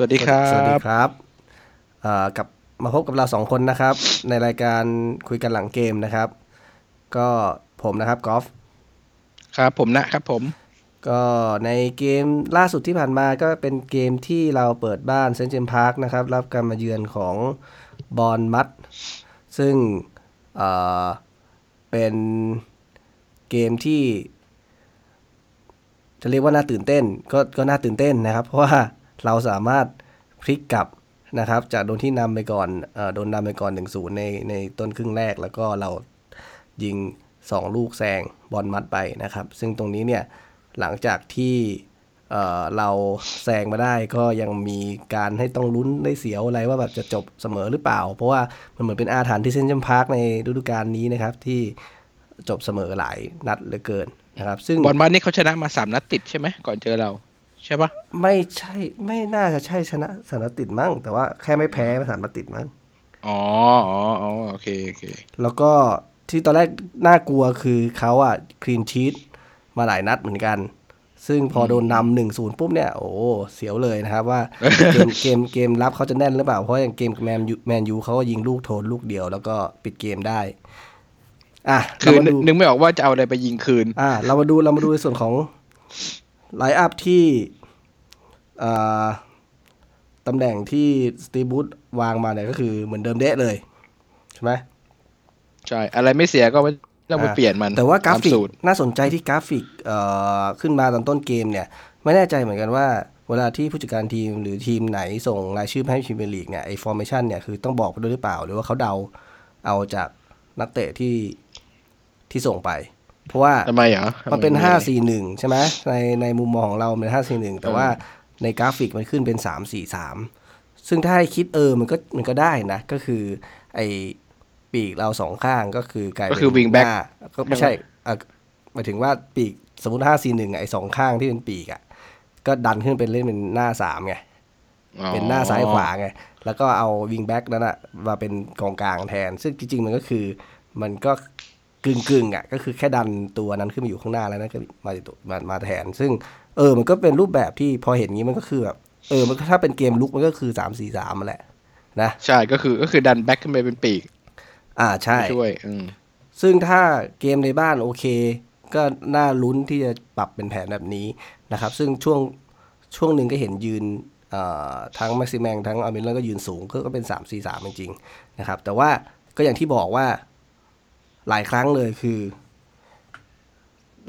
สวัสดีครับ สวัสดีครับเอ่อกลับมาพบกับเราสองคนนะครับ ในรายการคุยกันหลังเกมนะครับ ก็ผมนะครับกอล์ฟครับผมนะครับผม ก็ในเกมล่าสุดที่ผ่านมาก็เป็นเกมที่เราเปิดบ้านเซนต์เจมส์พาร์คนะครับ รับการมาเยือนของบอร์นมัธ ซึ่งเอ่อเป็นเกมที่จะเรียกว่าน่าตื่นเต้น ก็ก็น่าตื่นเต้นนะครับ เพราะว่า เราสามารถพลิกกลับนะครับ จากโดนที่นำไปก่อนโดนนำไปก่อน1 ศูนย์ในในต้นครึ่งแรก แล้วก็เรายิง 2 ลูกแซงบอร์นมัธไปนะครับ ซึ่งตรงนี้เนี่ยหลังจากที่เราแซงมาได้ก็ยังมีการให้ต้องลุ้นได้เสียวอะไรว่าแบบจะจบเสมอหรือเปล่า เพราะว่ามันเหมือนเป็นอาถรรพ์ที่เซนต์เจมส์พาร์คในฤดูกาลนี้นะครับ ที่จบเสมอหลายนัดเหลือเกินนะครับ ซึ่งบอลบ้านนี่เขาชนะมาสามนัดติดใช่ไหมก่อนเจอเรา ใช่ปะไม่ใช่ไม่น่าจะใช่ชนะสามนัดติดมั้งแต่ว่าแค่ไม่แพ้สามนัดติดมั้งอ๋ออ๋ออ๋อโอเคโอเค แล้วก็ที่ตอนแรกน่ากลัวคือเขาอะคลีนชีตมาหลายนัดเหมือนกัน ซึ่งพอโดนนำหนึ่งศูนย์ปุ๊บเนี่ย โอ้เสียวเลยนะครับว่าเกมเกมเกมรับเขาจะแน่นหรือเปล่า เพราะอย่างเกมแมนยูแมนยูเขาก็ยิงลูกโทนลูกเดียว แล้วก็ปิดเกมได้ อะคือเรามานึกดูนึกไม่ออกว่าจะเอาอะไรไปยิงคืน อ่าเรามาดูเรามาดูในส่วนของ line up ที่อ่า ตำแหน่งที่สตีฟบรูซวางมาเนี่ยก็คือเหมือนเดิมเดะเลยใช่ไหมใช่ อะไรไม่เสียก็ไม่ต้องไปอ่าเปลี่ยนมัน แต่ว่ากราฟิกตมสูตรน่าสนใจที่กราฟิกเอ่อขึ้นมาตอนต้นเกมเนี่ย ไม่แน่ใจเหมือนกันว่าเวลาที่ผู้จัดการทีมหรือทีมไหนส่งรายชื่อให้พรีเมียร์ลีกเนี่ยไอ้ formation เนี่ยคือต้องบอกไปด้วยหรือเปล่า หรือว่าเขาเดาเอาจากนักเตะที่ที่ส่งไป เพราะว่าทำไมเหรอมันเป็นทำไห้าสี่หนึ่งใช่ไหมในในมุมมองของเราเป็นห้าสี่หนึ่งแต่ว่า ในกราฟิกมันขึ้นเป็นสามสี่สามซึ่งถ้าให้คิดเออมันก็มันก็ได้นะ ก็คือไอปีกเราสองข้างก็คือกลายเป็ก็คือ wing back หน้าก็ไม่ใช่อะหมายถึงว่าปีกสมมติห้าสี่หนึ่งไอสองข้างที่เป็นปีกอะก็ดันขึ้นเป็นเล่นเป็นหน้าสามไงอ๋อเป็นหน้าซ้ายขวาไง แล้วก็เอาวิงแบ็กนั้นอะมาเป็นกองกลางแทน ซึ่งจริง ๆ มันก็คือ มันก็กึ่งกึ่งๆอะก็คือแค่ดันตัวนั้นขึ้นมาอยู่ข้างหน้าแล้วนั่นก็มาตัวมามาแทน ซึ่ง เออ มันก็เป็นรูปแบบที่พอเห็นงี้มันก็คือแบบเออ มันก็ถ้าเป็นเกมลุกมันก็คือสามสี่สามแหละนะใช่ก็คือก็คือดันแบ็คขึ้นไปเป็นปีก อ่าใช่ช่วยอืมซึ่งถ้าเกมในบ้านโอเค ก็น่าลุ้นที่จะปรับเป็นแผนแบบนี้นะครับ ซึ่งช่วงช่วงหนึ่งก็เห็นยืนเอ่อทั้งแม็กซิแมงทั้งอาร์เมนแล้วก็ยืนสูงก็ก็เป็น 3 4 3 จริงๆนะครับ แต่ว่าก็อย่างที่บอกว่าหลายครั้งเลยคือ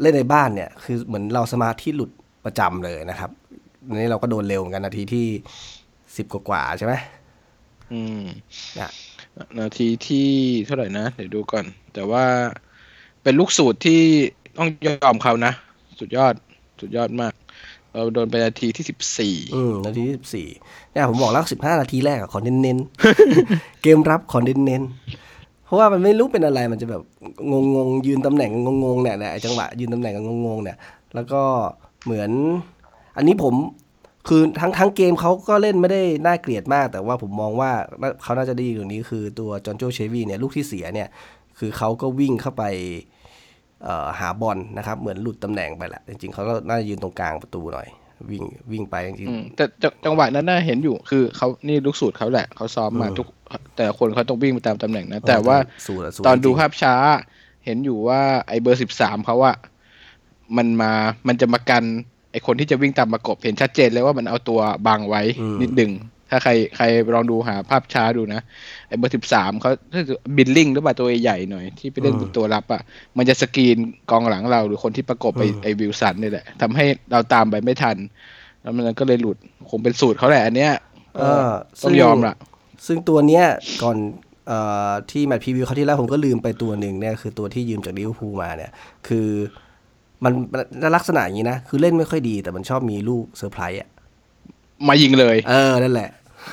เล่นในบ้านเนี่ย คือเหมือนเราสมาธิหลุด ประจำเลยนะครับอันนี้เราก็โดนเร็วเหมือนกันนาทีที่สิบกว่าๆใช่ไหมอืมนะนาทีที่เท่าไหร่นะ เดี๋ยวดูก่อน แต่ว่าเป็นลูกสูตรที่ต้องยอมเขานะ สุดยอดสุดยอดมาก เราโดนไปนาทีที่สิบสี่อืมนาทีที่สิบสี่เนี่ยผมบอกแล้วสิบห้านาทีแรกอะขอเน้นๆ เกมรับขอเน้นๆ เพราะว่ามันไม่รู้เป็นอะไรมันจะแบบงงงๆยืนตำแหน่งงงๆเนี่ยเนี่ยไอ้จังหวะยืนตำแหน่งงงๆเนี่ย แล้วก็ เหมือน อันนี้ผมคือทั้งทั้งเกมเขาก็เล่นไม่ได้น่าเกลียดมาก แต่ว่าผมมองว่าเขาน่าจะดีกว่านี้คือตัวจอห์นโจเชวีเนี่ยลูกที่เสียเนี่ย คือเขาก็วิ่งเข้าไปเอ่อหาบอลนะครับ เหมือนหลุดตำแหน่งไปแหละจริงๆเขาก็น่าจะยืนตรงกลางประตูหน่อย วิ่งวิ่งไปจริงอืมแต่จงจังหวะนั้นน่าเห็นอยู่คือเขานี่ลูกสูตรเขาแหละเขาซ้อมมาทุก แต่ละคนเขาต้องวิ่งไปตามตำแหน่งนะๆแต่ว่าสู้ะสู้ตอนดูจริงๆภาพช้า เห็นอยู่ว่าไอ้เบอร์สิบสามเขาอะ มันมามันจะมากันไอ้คนที่จะวิ่งตามประกบเห็นชัดเจนเลยว่ามันเอาตัวบังไว้นิดหนึ่งถ้าใครใครลองดูหาภาพช้าดูนะไอ้เบอร์สิบสามเขาบินลิงหรือเปล่าตัวใหญ่ๆหน่อยที่ไปเล่นเป็นตัวรับอะมันจะสกรีนกองหลังเราหรือคนที่ประกบไอ้ไอ้วิลสันนี่แหละทำให้เราตามไปไม่ทัน แล้วมันก็เลยหลุดคงเป็นสูตรเขาแหละอันเนี้ยเออต้องยอมละซึ่งตัวเนี้ยก่อนเอ่อที่แมตช์พรีวิวเขาวที่แล้วผมก็ลืมไปตัวหนึ่งเนี่ยคือตัวที่ยืมจากลิเวอร์พูลมาเนี่ย คือ มันมันลักษณะอย่างนี้นะ คือเล่นไม่ค่อยดีแต่มันชอบมีลูกเซอร์ไพรส์อะ มายิงเลย เออ นั่นแหละ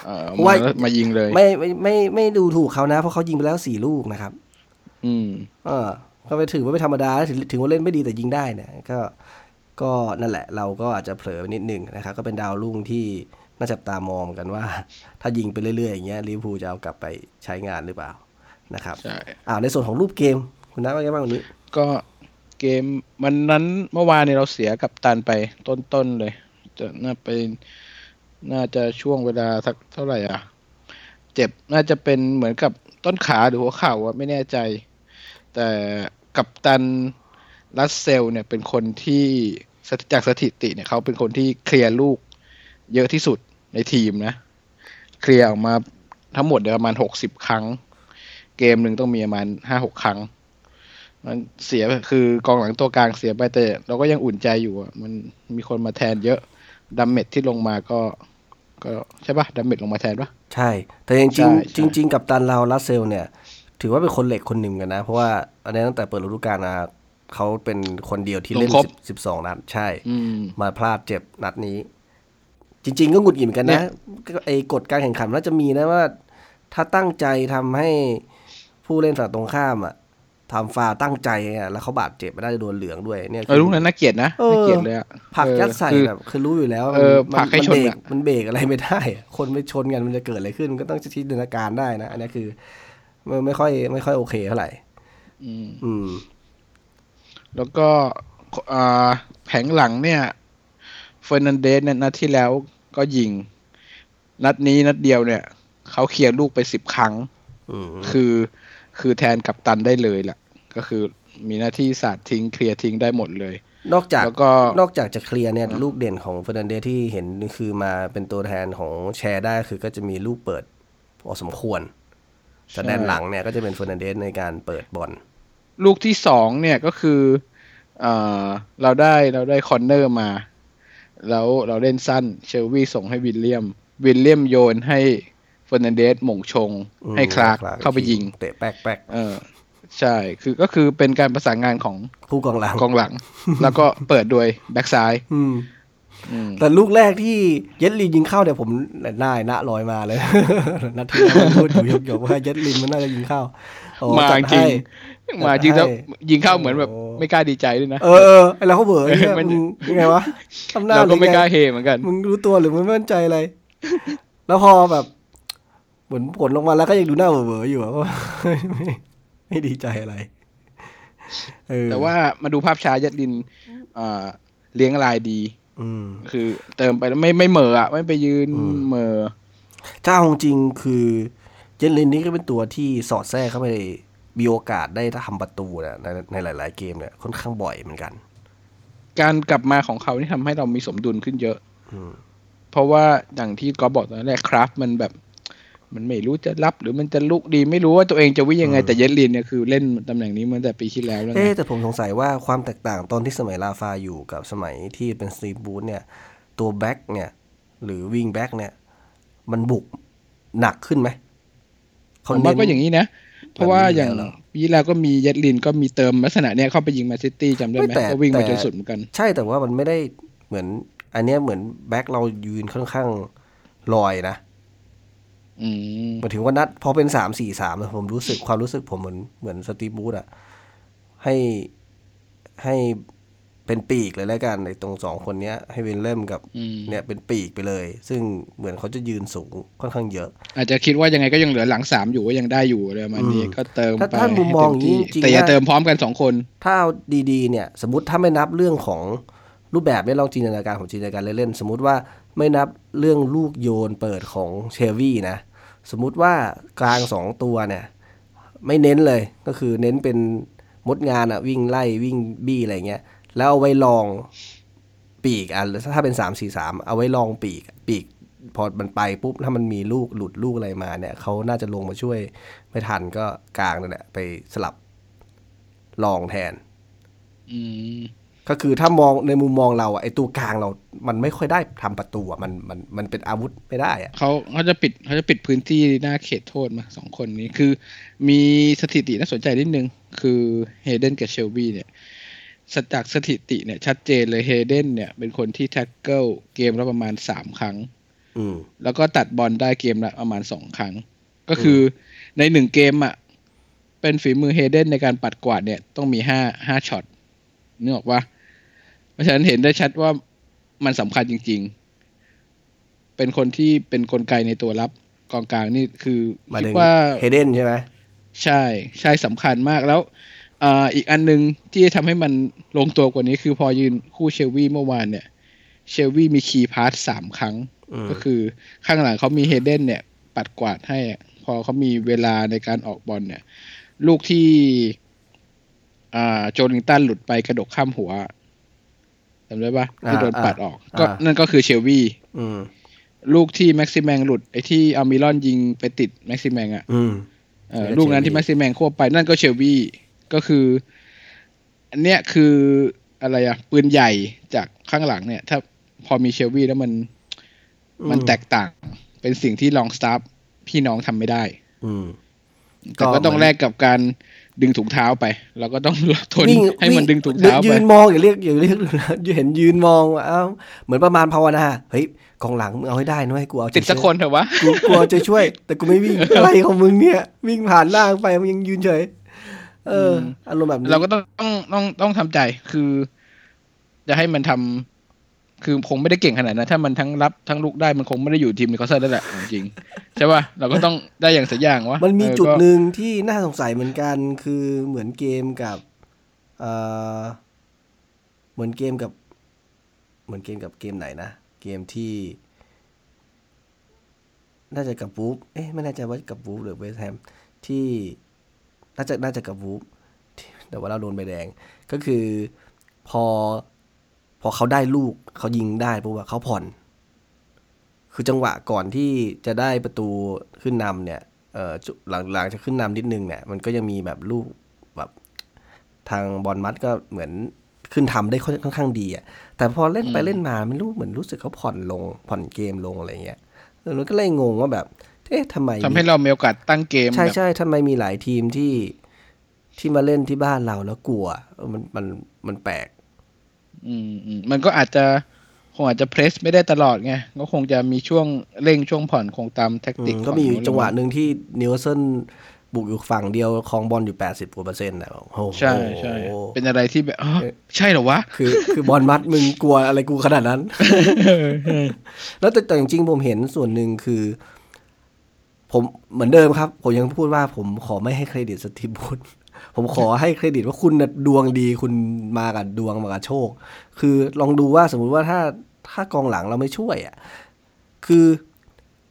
เออว่ามามายิงเลย ไม่ไม่ไม่ไม่ดูถูกเขานะ เพราะเขายิงไปแล้วสี่ลูกนะครับ อืม เออก็ไปถือว่าไม่ธรรมดาถึงถึงว่าเล่นไม่ดีแต่ยิงได้เนี่ยก็ก็นั่นแหละ เราก็อาจจะเผลอไปนิดหนึงนะครับ ก็เป็นดาวรุ่งที่น่าจับตามองกันว่า ถ้ายิงไปเรื่อยๆอย่างเงี้ยลิเวอร์พูลจะเอากลับไปใช้งานหรือเปล่านะครับใช่อ่าในส่วนของรูปเกม คุณนัทว่าไงบ้างวันนี้ ก็ เกมมันนั้นเมื่อวานเนี่ยเราเสียกับตันไปต้นๆเลย จะน่าไปน่าจะช่วงเวลาสักเท่าไหร่อะ เจ็บน่าจะเป็นเหมือนกับต้นขาหรือหัวเข่าอะไม่แน่ใจ แต่กับตันรัสเซลเนี่ยเป็นคนที่จากสถิติเนี่ยเขาเป็นคนที่เคลียร์ลูกเยอะที่สุดในทีมนะ เคลียร์ออกมาทั้งหมดประมาณหกสิบครั้ง เกมหนึ่งต้องมีประมาณห้าหกครั้ง มันเสียคือกองหลังตัวกลางเสียไปแต่ เราก็ยังอุ่นใจอยู่อะมันมีคนมาแทนเยอะดัมเมตต์ที่ลงมาก็ ก็ใช่ปะดัมเมตต์ลงมาแทนปะใช่ แต่จริงใช่ๆใช่จริงๆกัปตันเราลาสเซลส์เนี่ย ถือว่าเป็นคนเหล็กคนหนึ่งกันนะ เพราะว่าอันนี้ตั้งแต่เปิดฤดูกาลมาเขาเป็นคนเดียวที่เล่นสิบสองนัดใช่อืมมาพลาดเจ็บนัดนี้ จริง ๆ ก็หงุดหงิดเหมือนกันเนี่นะยก็ไอ้กฎการแข่งขันน่าจะมีนะว่า ถ้าตั้งใจทำให้ผู้เล่นฝั่งตรงข้ามอะ ทำฟาวล์ตั้งใจอะแล้วเขาบาดเจ็บไม่ได้โดนเหลืองด้วยเนี่ยเออลูกนั้นน่าเกลียดนะเออน่าเกลียดเลยอะผลักยัดใส่คือแบบคือรู้อยู่แล้วว่าเออมันผลักให้มันชนเบรกอะมันเบรกอะไรไม่ได้อะคนไม่ชนกันมันจะเกิดอะไรขึ้นมันก็ต้องจินตนาการได้นะ อันนี้คือไม่ไม่ค่อยไม่ค่อยโอเคเท่าไหร่อืมอืมแล้วก็อ่าแผงหลังเนี่ยเฟอร์นันเดสเนี่ยนัดที่แล้วก็ยิง นัดนี้นัดเดียวเนี่ยเขาเคลียร์ลูกไปสิบครั้งอืมคือ คือแทนกัปตันได้เลยแหละก็คือมีหน้าที่สาดทิ้งเคลียร์ทิ้งได้หมดเลย นอกจากแล้วก็นอกจากจะเคลียร์เนี่ยลูกเด่นของเฟอร์นันเดสที่เห็นคือมาเป็นตัวแทนของแชร์ได้คือก็จะมีลูกเปิดพอสมควรแต่ด้านหลังเนี่ยก็จะเป็นเฟอร์นันเดสในการเปิดบอลลูกที่สองเนี่ยก็คือเอ่อเราได้เราได้ corner มา แล้วเราเล่นสั้นเชลวีส่งให้วิลเลียม วิลเลียมโยนให้ เฟอร์นันเดสโหม่งชงอืมให้คลาร์กคลาร์กเข้าไปยิง เตะแป๊กแป๊กเออ ใช่ คือก็คือเป็นการประสานงานของผู้กองหลังกองหลัง แล้วก็เปิดโดยแบ็กซ้ายอืมอืมแต่ลูกแรกที่เย็ดลินยิงเข้าเนี่ยผมหน้าหน้าลอยมาเลยนาทีแรกผมพูดอยู่หยกๆว่าเย็ดลินมันน่าจะยิงเข้าโอ้มาจัดจริงให้มาจริงแล้วให้ยิงเข้าเหมือนแบบโอ้ไม่กล้าดีใจด้วยนะ เออเออไอเราเขาเบื่อไอ้เหี้ยมันมึงยังไงวะทำหน้าเราก็ไม่หรือกงล้าเฮเหมือนกัน มึงรู้ตัวหรือมึงไม่มั่นใจอะไร แล้วพอแบบ เหมือนผลลงมาแล้วก็ยังดูหน้าเบื่อๆอยู่อะก็ไม่ไม่ดีใจอะไรเออแต่ว่ามาดูภาพช้ายัดลินอ่าเลี้ยงลายดีอืมคือเติมไปแล้วไม่ไม่เหม่ออะไม่ไปยืนอืมเหม่อถ้าเอาจริงคือเจนลินนี่ก็เป็นตัวที่สอดแทรกเข้าไปมีโอกาสได้ทำประตูเนี่ยในในหลาย ๆ เกมเนี่ยค่อนข้างบ่อยเหมือนกัน การกลับมาของเขานี่ทำให้เรามีสมดุลขึ้นเยอะอืมเพราะว่าอย่างที่กอฟบอกตอนแรกครับ มันแบบ มันไม่รู้จะรับหรือมันจะลุกดีไม่รู้ว่าตัวเองจะวิ่งยังไง แต่เย็ดลินเนี่ยคือเล่นตำแหน่งนี้มาตั้งแต่ปีที่แล้วแล้วไงเอ๊ะแต่ผมสงสัยว่าความแตกต่างตอนที่สมัยลาฟาอยู่กับสมัยที่เป็นสตีฟบูธเนี่ย ตัวแบ็กเนี่ย หรือ wing back เนี่ย มันบุกหนักขึ้นไหมผมว่าก็อย่างนี้นะ เพราะว่าอย่างแบบนี้แล้วเหรอปีที่แล้วก็มีเย็ดลินก็มีเติมลักษณะเนี้ยเข้าไปยิงแมนซิตี้จำได้ไหมไม่แต่ก็วิ่งมาแต่จนสุดเหมือนกัน ใช่แต่ว่ามันไม่ได้เหมือน อันเนี้ยเหมือนแบ็กเรายืนค่อนข้างลอยนะอื มหมายถึงว่านัดพอเป็นสามสี่สามผมรู้สึกความรู้สึกผมเหมือนเหมือนสตีฟบรูซอะให้ให้เป็นปีกเลยแล้วกันในตรงสองคนเนี้ย ให้เวนเล่มกับอืมเนี่ยเป็นปีกไปเลย ซึ่งเหมือนเขาจะยืนสูงค่อนข้างเยอะ อาจจะคิดว่ายังไงก็ยังเหลือหลังสามอยู่ว่ายังได้อยู่อะไรประมาณนี้อืมก็เติมถ้าไปถ้ามุมมองให้เต็ที่จริงๆแต่อย่านะเติมพร้อมกันสองคน ถ้าเอาดีๆ เนี่ย สมมติถ้าไม่นับเรื่องของรูปแบบไม่ลองจินตนาการของจินตนาการเล่นๆสมมติว่าไม่นับเรื่องลูกโยนเปิดของเชลวี่นะ สมมุติว่ากลางสองตัวเนี่ย ไม่เน้นเลยก็คือเน้นเป็นมดงานอะวิ่งไล่วิ่งบี้อะไรเงี้ย แล้วเอาไว้ลองปีกอะถ้าเป็นสามสี่สามเอาไว้ลองปีก ปีกพอมันไปปุ๊บถ้ามันมีลูกหลุดลูกอะไรมาเนี่ยเขาน่าจะลงมาช่วยไม่ทันก็กลางนั่นแหละไปสลับลองแทน อืม ก็คือถ้ามองในมุมมองเราอะไอตัวกลางเรา มันไม่ค่อยได้ทำประตูอะมันมันมันเป็นอาวุธไม่ได้อะเขาเขาจะปิดเขาจะปิดพื้นที่หน้าเขตโทษมาสองคนนี้คือ มีสถิติน่าสนใจนิดนึง คือเฮเดนกับเชลวีเนี่ยจากสถิติเนี่ย ชัดเจนเลยเฮเดนเนี่ย เป็นคนที่ tackle เกมละประมาณสามครั้งอืมแล้วก็ตัดบอลได้เกมละประมาณสองครั้ง ก็คือในหนึ่งเกมอะเป็นฝีมือเฮเดนในการปัดกวาดเนี่ยต้องมีห้าห้าช็อตนึกออกปะ เพราะฉะนั้นเห็นได้ชัดว่ามันสำคัญจริง ๆ เป็นคนที่เป็นกลไกในตัวรับกองกลางนี่คือหมายคิถึดงว่าเฮเดนใช่ไหมใช่ใช่สำคัญมากแล้วอ่าอีกอันหนึ่งที่ทำให้มันลงตัวกว่านี้คือพอยืนคู่เชลวีเมื่อวานเนี่ย เชลวีมีคีย์พาสสามครั้ง ก็คือข้างหลังเขามีเฮเดนเนี่ย ปัดกวาดให้อะพอเขามีเวลาในการออกบอลเนี่ย ลูกที่อ่าโจลิงตันหลุดไปกระดกข้ามหัว จำได้ปะที่โดนปัดออก ก็นั่นก็คือเชลวีอืมลูกที่แม็กซิแมงหลุดไอ้ที่อัลมิรอนยิงไปติดแม็กซิแมงอะอืมเออแล้วลูกนั้นเชลวีที่แม็กซิแมงควบไปนั่นก็เชลวีก็คือ อันเนี้ยคืออะไรอะปืนใหญ่จากข้างหลังเนี่ย ถ้าพอมีเชลวีแล้วมัน มันแตกต่าง เป็นสิ่งที่ลองสตาฟฟ์พี่น้องทำไม่ได้อืมแต่ก็ก็ต้องเหมือนแลกกับการ ดึงถุงเท้าไป เราก็ต้องทนวิ่งให้มันวิ่ดึงถุงเท้ายืไปนมองอย่าเรียกอย่าเรียกเห็นยืนมองว่าเอ้าเหมือนประมาณภาวนาเฮ้ยกองหลังมึงเอาให้ได้นะให้กูเอาใจติดสักคนเถอะวะกูกลัวจะช่วย แต่กูไม่วิ่งอะไรของมึงเนี่ย วิ่งผ่านหน้าไปมึงยังยืนเฉยเออออารมณ์แบบนี้เราก็ต้องต้องต้องต้องทำใจคือ จะให้มันทำ คือคงไม่ได้เก่งขนาดนั้นถ้ามันทั้งรับทั้งลุกได้มันคงไม่ได้อยู่ทีมนิโคลเซอร์ได้แหละจริงใช่ป่ะเราก็ต้องได้อย่างสักอย่างวะมันมีจุดหนึ่งที่น่าสงสัยเหมือนกันคือเหมือนเกมกับเออเหมือนเกมกับ เหมือนเกมกับเกมไหนนะเกมที่ น่าจะกับวูฟเอ๊ะไม่แน่ใจว่ากับวูฟหรือเวสแฮมที่น่าจะน่าจะกับวูฟแต่ว่าเราโดนใบแดงก็คือพอ อเขาได้ลูกเขายิงได้ปุ๊บอะเขาผ่อน คือจังหวะก่อนที่จะได้ประตูขึ้นนำเนี่ยเอ่อจุหลังหลังจะขึ้นนำนิดนึงเนี่ยมันก็ยังมีแบบลูกแบบทางบอลมัดก็เหมือนขึ้นทำได้ค่อนค่อนข้างดีอะแต่พอเล่นไปเล่นมาไม่รู้เหมือนรู้สึกเขาผ่อนลง ผ่อนเกมลงอะไรเงี้ยเออมันก็เลยงงว่าแบบเอ๊ะทำไมทำให้เรามีโอกาสตั้งเกม ใช่แบบใช่ทำไมมีหลายทีมที่ที่มาเล่นที่บ้านเราแล้วกลัวเออมันมันมันแปลก อืมอืมมันก็อาจจะคงอาจจะเพรสไม่ได้ตลอดไง ก็คงจะมีช่วงเร่งช่วงผ่อนคงตามแท็กอืติกมก็มีอยู่ขจังหวะหนึ่งที่นิวเซนบุกอยู่ฝั่งเดียวครองบอลอยู่แปดสิบกว่าเปอร์เซ็นต์นะโอ้โหใช่ใช่เป็นอะไรที่แบบอ๋อใช่เหรอวะ คือคือบอลมัดมึงกลัวอะไรกูขนาดนั้น แล้วแต่แต่จริงๆผมเห็นส่วนหนึ่งคือ ผมเหมือนเดิมครับ ผมยังพูดว่าผมขอไม่ให้เครดิตสตีฟบูธ ผมขอให้เครดิตว่าคุณน่ะดวงดีคุณมากับดวงมากับโชค คือลองดูว่าสมมุติว่าถ้าถ้ากองหลังเราไม่ช่วยอะคือ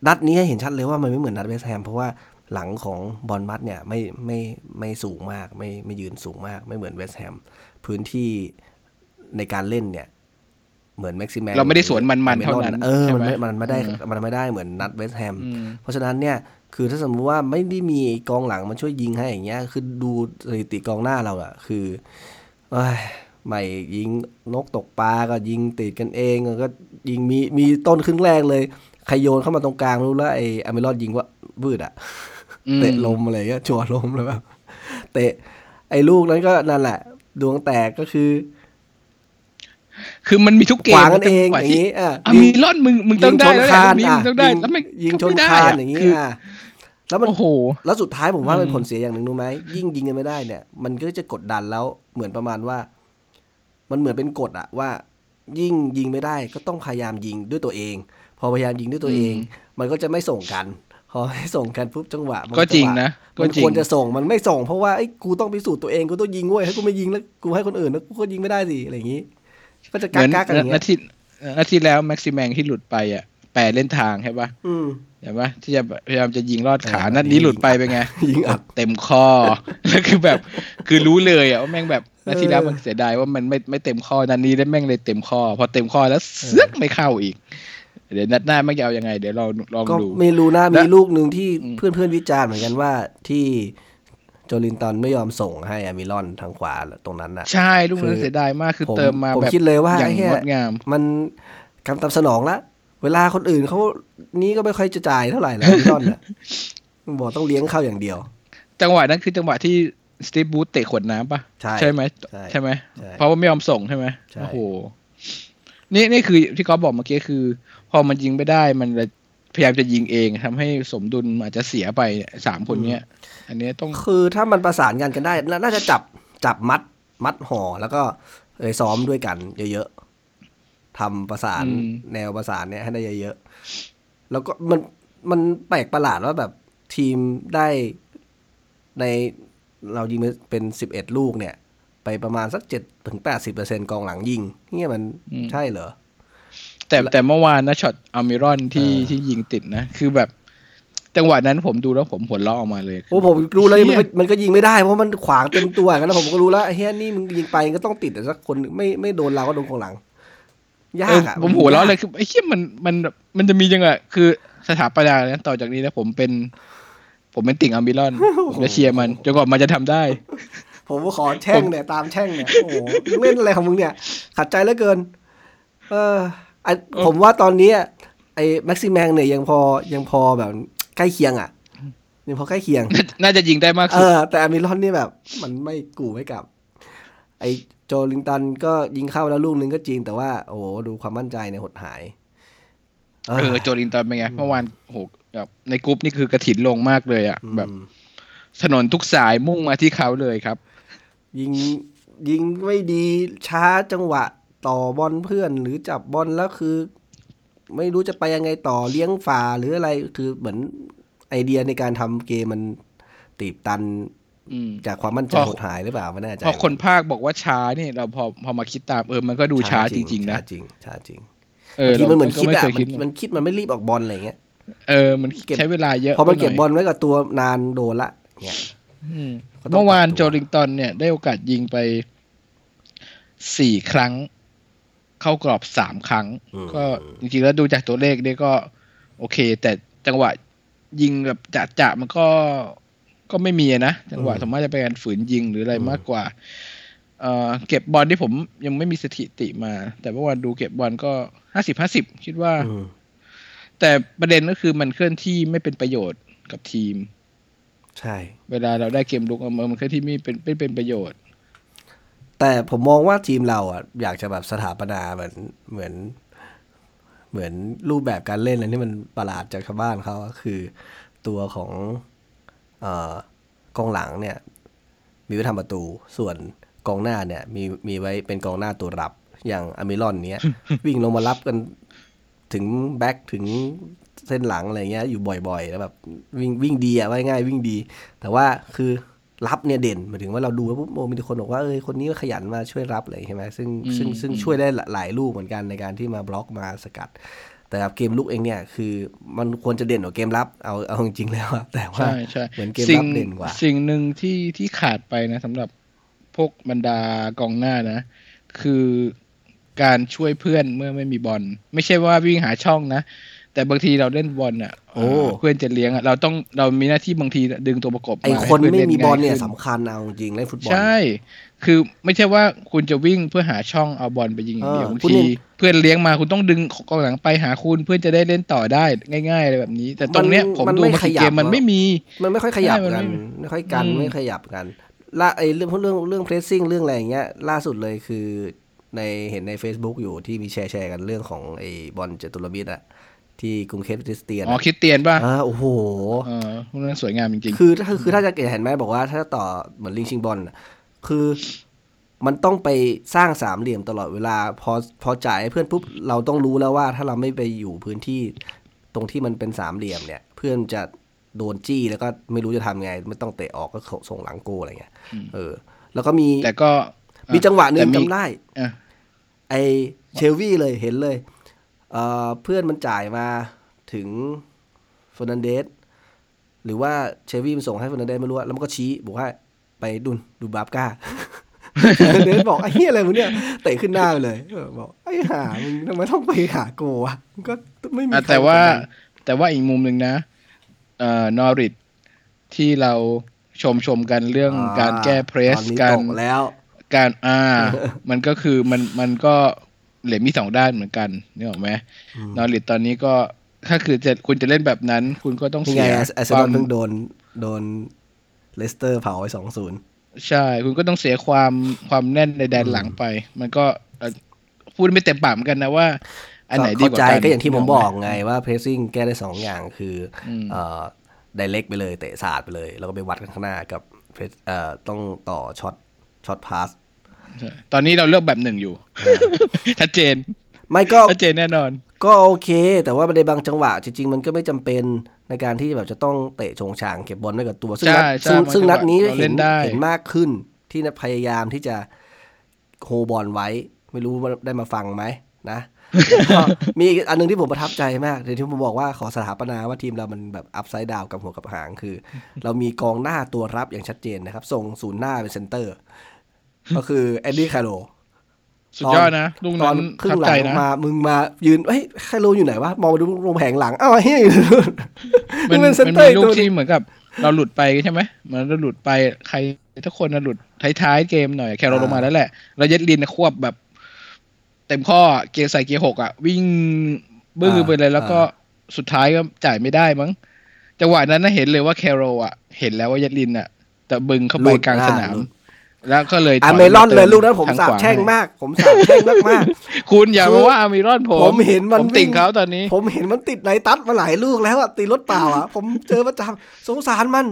นัดนี้ให้เห็นชัดเลยว่ามันไม่เหมือนนัดเวสต์แฮมเพราะว่าหลังของบอร์นมัธเนี่ยไม่ไม่ไม่สูงมาก ไม่ไม่ยืนสูงมาก ไม่เหมือนเวสต์แฮมพื้นที่ในการเล่นเนี่ยเหมือนแม็กซิแมงเราไม่ได้สวนมันๆเท่านั้นเออใช่มันไหมไม่มันไม่ได้อืมมันไม่ได้เหมือนนัดเวสต์แฮมอืมเพราะฉะนั้นเนี่ย คือถ้าสมมติว่าไม่ได้มีกองหลังมาช่วยยิงให้อย่างเงี้ย คือดูสถิติกองหน้าเราอะคือเอ้ยไม่ยิงนกตกปลาก็ยิงติดกันเองก็ยิงมีมีต้นครึ่งแรกเลยใครโยนเข้ามาตรงกลางไม่รู้แล้วไอ้อเมรอนยิงว่าบืดอะอืมเตะลมอะไรเงี้ยจั่วลมเลยแบบเตะไอ้ลูกนั้นก็นั่นแหละ ดวงแตกก็คือ คือมันมีทุกเกขมวางกันเองจัหวะอย่างที่นี้อะอะมีล่อนมึงมึงต้องได้แล้วแหละยิลูกนี้อะมึงต้องได้ยิงแล้วไม่ยิงชนไม่ได้คานอะอย่างนี้คืออะแล้วมันโอ้โหแล้วสุดท้ายผมว่าอืมเป็นผลเสียอย่างหนึ่งรู้ไหมยิ่งยิงกันไม่ได้เนี่ย มันก็จะกดดันแล้วเหมือนประมาณว่า มันเหมือนเป็นกฎอะว่า ยิ่งยิงไม่ได้ก็ต้องพยายามยิงด้วยตัวเอง พอพยายามยิงด้วยตัวเอง มันก็จะไม่ส่งกัน พอไม่ส่งกันปุ๊บจังหวะบาก็จริงจัหวนะก็มันจริงควรจะส่งมันไม่ส่งเพราะว่าไอ้ยกูต้องพิสูจน์ตัวเองกูต้องยิงเว้ยถ้ากูไม่ยิงแล้วกูให้คนอื่นแล้วกูก็ยิงไม่ได้สิอะไรอย่างนี้ ก็จะเหมือนกากๆกันอย่างเงี้นายทีนาทีแล้วแม็กซิแมงที่หลุดไปอะแปรเล่นทางใช่ปะอืมเห็นปะที่จะพยายามจะยิงลอดขาเออนัดนี้หลุดไปเป็นไง ยิงอัดเต็มข้อแล้วคือแบบ คือรู้เลยอะว่าแม่งแบบนาทีแล้วมันเสียดายว่ามันไม่ไม่เต็มข้อนัดนี้แล้วแม่งเลยเต็มข้อ พอเต็มข้อแล้วเสือกไม่เข้าอีก เดี๋ยวนัดหน้าแม่งจะเอายังไง เดี๋ยวเราลองก็ดูไม่รู้นะและมีลูกหนึ่งที่อืมเพื่อนเพื่อนๆวิจารณ์เหมือนกันว่าที่ โจลินตันไม่ยอมส่งให้อามิรอนทางขวาตรงนั้นน่ะ ใช่ลูกคืนั้นอเสียดายมากคือผมเติมมาผมแบบคิดเลยว่าอย่างไอ้เหี้ยงดงาม มันกำตามสนองละเวลาคนอื่นเขานี้ก็ไม่ค่อยจะจ่ายเท่าไหร่แล้วอามิรอนน่ะบอกต้องเลี้ยงเข้าอย่างเดียว จังหวะนั้นคือจังหวะที่สตีฟบูธเตะขวดน้ำปะใช่ไหมใช่ใช่ไหมใช่เพราะว่าไม่ยอมส่งใช่ไหมใช่โอ้โหนี่นี่คือที่เขาบอกเมื่อกี้คือ พอมันยิงไม่ได้มันเลยพยายามจะยิงเองทำให้สมดุลอาจจะเสียไปเนี่ยสามคนเนี้ย อันเนี้ยต้องคือถ้ามันประสานกันกันได้น่าน่าจะจับจับมัดมัดห่อแล้วก็เลยซ้อมด้วยกัน เยอะๆทำประสานอืมแนวประสานเนี่ยให้ได้เยอะๆแล้วก็มันมันแปลกประหลาดว่าแบบทีมได้ในเรายิงไปเป็นสิบเอ็ดลูกเนี่ย ไปประมาณสักเจ็ดถึงแปดสิบเปอร์เซ็นกองหลังยิงเนี่ยมันใช่เหรอ แต่แต่เมื่อวานนะช็อตอามิรอนที่เออที่ยิงติดนะ คือแบบ จังหวะนั้นผมดูแล้วผมหัวเราะออกมาเลยโอ้ผมรู้เลยเหี้มันยก็มันก็ยิงไม่ได้เพราะมันขวางเต็มตัวอย่างนั้นนะผมก็รู้แล้วไอ้เฮียนี่มึงยิงไปก็ต้องติดแต่สักคนหนึ่งไม่ไม่โดนเราก็โดนของหลังยาเออกอะผมหัวเราะเลยคือไอ้เหี้ยมันมันมันจะมีจังหวะคือสถาปนาเนี่ยต่อจากนี้นะผมเป็น ผมเป็นติ่งอามิรอนผมจะเชียร์มันจนกว่ามันจะทำได้ ผมก็ขอแช่งเนี่ยตามแช่งเนี่ยโอ้โหมึงเล่นอะไรของมึงเนี่ย ขัดใจเหลือเกิน เออไอผมว่าตอนนี้ไอ้แม็กซิแมงเนี่ยยังพอยังพอแบบ ใกล้เคียงอะยังพอใกล้เคียง น่าจะยิงได้มากเอสุดอแต่อามิรอนนี่แบบ มันไม่กูไม่กลับ ไอโจลิงตันก็ยิงเข้าแล้วลูกนึงก็จริง แต่ว่า โอ้โหดูความมั่นใจเนี่ยหดหาย เออโจลินตันเป็นไงเมื่อวานโอ้โหแบบในกรุ๊ปนี่คือกระถินลงมากเลยอะแบบอืมถนนทุกสายมุ่งมาที่เขาเลยครับ ยิงยิงไม่ดีช้าจังหวะ ต่อบอลเพื่อนหรือจับบอลแล้วคือ ไม่รู้จะไปยังไงต่อเลี้ยงฝ่าหรืออะไรคือเหมือนไอเดียในการทำเกมมันตีบตันอืมจากความมั่นใจพอหดหายหรือเปล่าไม่แน่ใจพอคนภาคบอกว่าช้านี่เราพอพอมาคิดตามเออมันก็ดูช้าจริง ๆ นะช้าจริงช้าจริงเออบางทีมันเหมือนราคิดก็อะไเยมันมันคิดมันไม่รีบออกบอลอะไรเงี้ยเออมันเก็บใช้เวลาเยอะพอมันเก็บไปหบน่อลไว้กับตัวนานโดนละเนี่ยอืมก็ต้องเมื่อวานปรับตัวโจลิงตันเนี่ยได้โอกาสยิงไปสี่ครั้ง เข้ากรอบสามครั้งอืมก็จริงๆแล้วดูจากตัวเลขเนี่ยก็ โอเค แต่จังหวะยิงแบบจะจะมันก็ก็ไม่มีอะนะ จังหวะสมมติจะเป็นการฝืนยิงหรืออะไรมากกว่า เอ่อเก็บบอลที่ผมยังไม่มีสถิติมา แต่เมื่อวานดูเก็บบอลก็ห้าสิบห้าสิบคิดว่าอืมแต่ประเด็นก็คือมันเคลื่อนที่ไม่เป็นประโยชน์กับทีม ใช่ เวลาเราได้เกมลุกเออมันเคลื่อนที่ไม่เป็นไม่เป็นประโยชน์ แต่ผมมองว่าทีมเราอะอยากจะแบบสถาปนาเหมือนเหมือน เหมือนรูปแบบการเล่นอะไรที่มันประหลาดจากชาวบ้านเขาอะคือตัวของเอ่อกองหลังเนี่ย มีไว้ทำประตู ส่วนกองหน้าเนี่ย มีมีไว้เป็นกองหน้าตัวรับ อย่างอเมรอนเนี้ย วิ่งลงมารับกันถึงแบ็คถึงเส้นหลังอะไรเงี้ยอยู่บ่อยๆ แล้วแบบวิ่งวิ่งดีอะว่าง่ายๆวิ่งดี แต่ว่าคือ รับเนี่ยเด่นหมายถึงว่าเราดูแล้วปุ๊บโอ้มีแต่คนบอกว่าเออคนนี้ก็ขยันมาช่วยรับอะไรใช่ไหมซึ่งซึ่งซึ่งช่วยได้หลายลูกเหมือนกันในการที่มาบล็อกมาสกัด แต่กับเกมลุกเองเนี่ยคือมันควรจะเด่นกว่าเกมรับเอาเอาจริงๆแล้วอะแต่ว่าใช่ใช่เหมือนเกมสิ่รังบเด่นกว่า สิ่งหนึ่งที่ที่ขาดไปนะสำหรับพวกบรรดากองหน้านะ คือการช่วยเพื่อนเมื่อไม่มีบอลไม่ใช่ว่าวิ่งหาช่องนะ แต่บางทีเราเล่นบอลอะโอ้เพื่อนจะเลี้ยงอะเราต้องเรามีหน้าที่บางทีดึงตัวประกบไอมาคนให้ไม่พื่มีบอลเนี่ยง่าขึ้สำคัญเอาจริงเล่นฟุตบอลใช่ คือไม่ใช่ว่าคุณจะวิ่งเพื่อหาช่องเอาบอลไปยิงอย่างเดียวเออบางคุณทีเล่นเพื่อนเลี้ยงมาคุณต้องดึงกองหลังไปหาคุณเพื่อจะได้เล่นต่อได้ง่ายๆอะไรแบบนี้ แต่ตรงเนี้ยมันผมมันดูไม่มาขกี่ยับเกมมันเนอะไม่มี มันไม่ค่อยขยับใช่มันกันไม่ไม่ค่อยกันอืมไม่ขยับกันละไอเรื่องเรื่องเรื่องเพรสซิ่งเรื่องอะไรอย่างเงี้ยล่าสุดเลยคือในเห็นใน Facebook อยู่ที่มีแชร์แชร์กันเรื่องของไอบอลเจตุรมิตรอะ ที่กรุงเทพคริสเตียนอ๋อคริดเตียนป่ะอ่าโอ้โหเออพวกนั้นสวยงามจริงคือถ้าคือถ้าจะเห็นไหมบอกว่าถ้าต่อเหมือนลิงชิงบอลน่ะคือมันต้องไปสร้างสามเหลี่ยมตลอดเวลา พอพอจ่ายให้เพื่อนปุ๊บเราต้องรู้แล้วว่าถ้าเราไม่ไปอยู่พื้นที่ตรงที่มันเป็นสามเหลี่ยมเนี่ย เพื่อนจะโดนจี้แล้วก็ไม่รู้จะทำไง ไม่ต้องเตะออกก็ส่งหลังโกล์อะไรเงี้ยเออ แล้วก็มีๆแต่ก็มีจังหวะหนึ่แต่มีจำได้อะไอเชลวีเลยเห็นเลย เอ่อเพื่อนมันจ่ายมาถึงเฟอร์นันเดสหรือว่าเชลวี่มันส่งให้เฟอร์นันเดสไม่รู้อะแล้วมันก็ชี้บอกว่าไปดุนดูบราฟก้าเฟอร์นันเดสบอกไอ้เหี้ยอะไรมึงเนี่ยเตะขึ้นหน้าไปเลยเออบอกไอ้ห่ามึงทำไมต้องไปหาโกล์วะมันก็ไม่มีอะใครแต่ว่ากดดันแต่ว่าอีกมุมหนึ่งนะ เอ่อนอริทที่เราชมชมกันเรื่องการแก้เพรสตอนนี้กาตรกแล้ว การอ่า มันก็คือมันมันก็ เหรียญมีสองด้านเหมือนกันนึกออกไหมนอริทตอนนี้ก็ถ้าคือจะคุณจะเล่นแบบนั้น คุณก็ต้องนี่เสีไงยแอสเซคนวาอมนเพิ่งโดนโดนเลสเตอร์เผาไปสองศูนย์ใช่ คุณก็ต้องเสียความความแน่นในแดนหลังไป มันก็เอ่อพูดไม่เต็มปากเหมือนกันนะว่า อันไหนดีกว่าเข้าใจกันก็อย่างที่ผมนึบไหอกไงว่า pressing แก้ได้สองอย่างคืออมเอ่อไดเ c กไปเลยเตะศาสตร์ไปเลย แล้วก็ไปวัดกันข้างหน้ากับ press- เอ่อต้องต่อ short short pass ใช่ ตอนนี้เราเลือกแบบหนึ่งอยู่ ชัดเจน ไม่ก็ชัดเจนแน่นอน ก็โอเค แต่ว่าในบางจังหวะจริง ๆ มันก็ไม่จำเป็นในการที่แบบจะต้องเตะชงชางเก็บบอลไว้กับตัว ซึ่งนัดใช่ใช่ซึ่งบางซึ่งนัดนี้จังหวะเราเล่เห็นนได้เห็นมากขึ้นที่พยายามที่จะโฮบอลไว้ ไม่รู้ว่าได้มาฟังไหมนะก็มีอีกอันหนึงที่ผมประทับใจมากเดี๋ยวที่ผมบอกว่าขอสถาปนาว่าทีมเรามันแบบอัพไซด์ดาวกับหัวกับหางคือ เรามีกองหน้าตัวรับอย่างชัดเจนนะครับ ส่งศูนย์หน้าเป็นเซนเตอร์ ก็คือแอนดี้คาโรสุดยอดนะลูกตอนั้นนครึ่ทังบหลัใจงนะมา มึงมายืนเฮ้ยคาโรอยู่ไหนวะ มองไปดูลงแผงหลังอ้าวเฮ้ยมันเป็นเซนมันเตอร์มีอีกลูตักวหนึ่งที่เหมือนกับ เราหลุดไปใช่ไหมเหมันเราหลุดไปใครทุกคนน่ะหลุดท้ายๆเกมหน่อยแคโรลงมาแล้วแหละ เราเย็ดลินควบแบบ เต็มข้อเกียร์ใส่เกียร์หกอะ วิ่งบื้อไปเลยแล้วก็สุดท้ายก็จ่ายไม่ได้มั้งจังหวะนั้นน่ะเห็นเลยว่าแคโรอะ เห็นแล้วว่าเย็ดลินอะ แต่บึงเข้าไปกลางสนาม แล้วก็เลยถอาอยเมรอนติเลยลูกนั้นผมทสาบขวแช่งให้มาก ผมสาบแช่งมากคุณอย่าคือมาว่าอามิรอนผมผมเห็นมันผมติ่งวิ่งเขาตอนนี้ๆผมเห็นมันติดไนตัสมาหลายลูกแล้วอะตีรถเปล่าอะผมเจอประจำสงสารมัน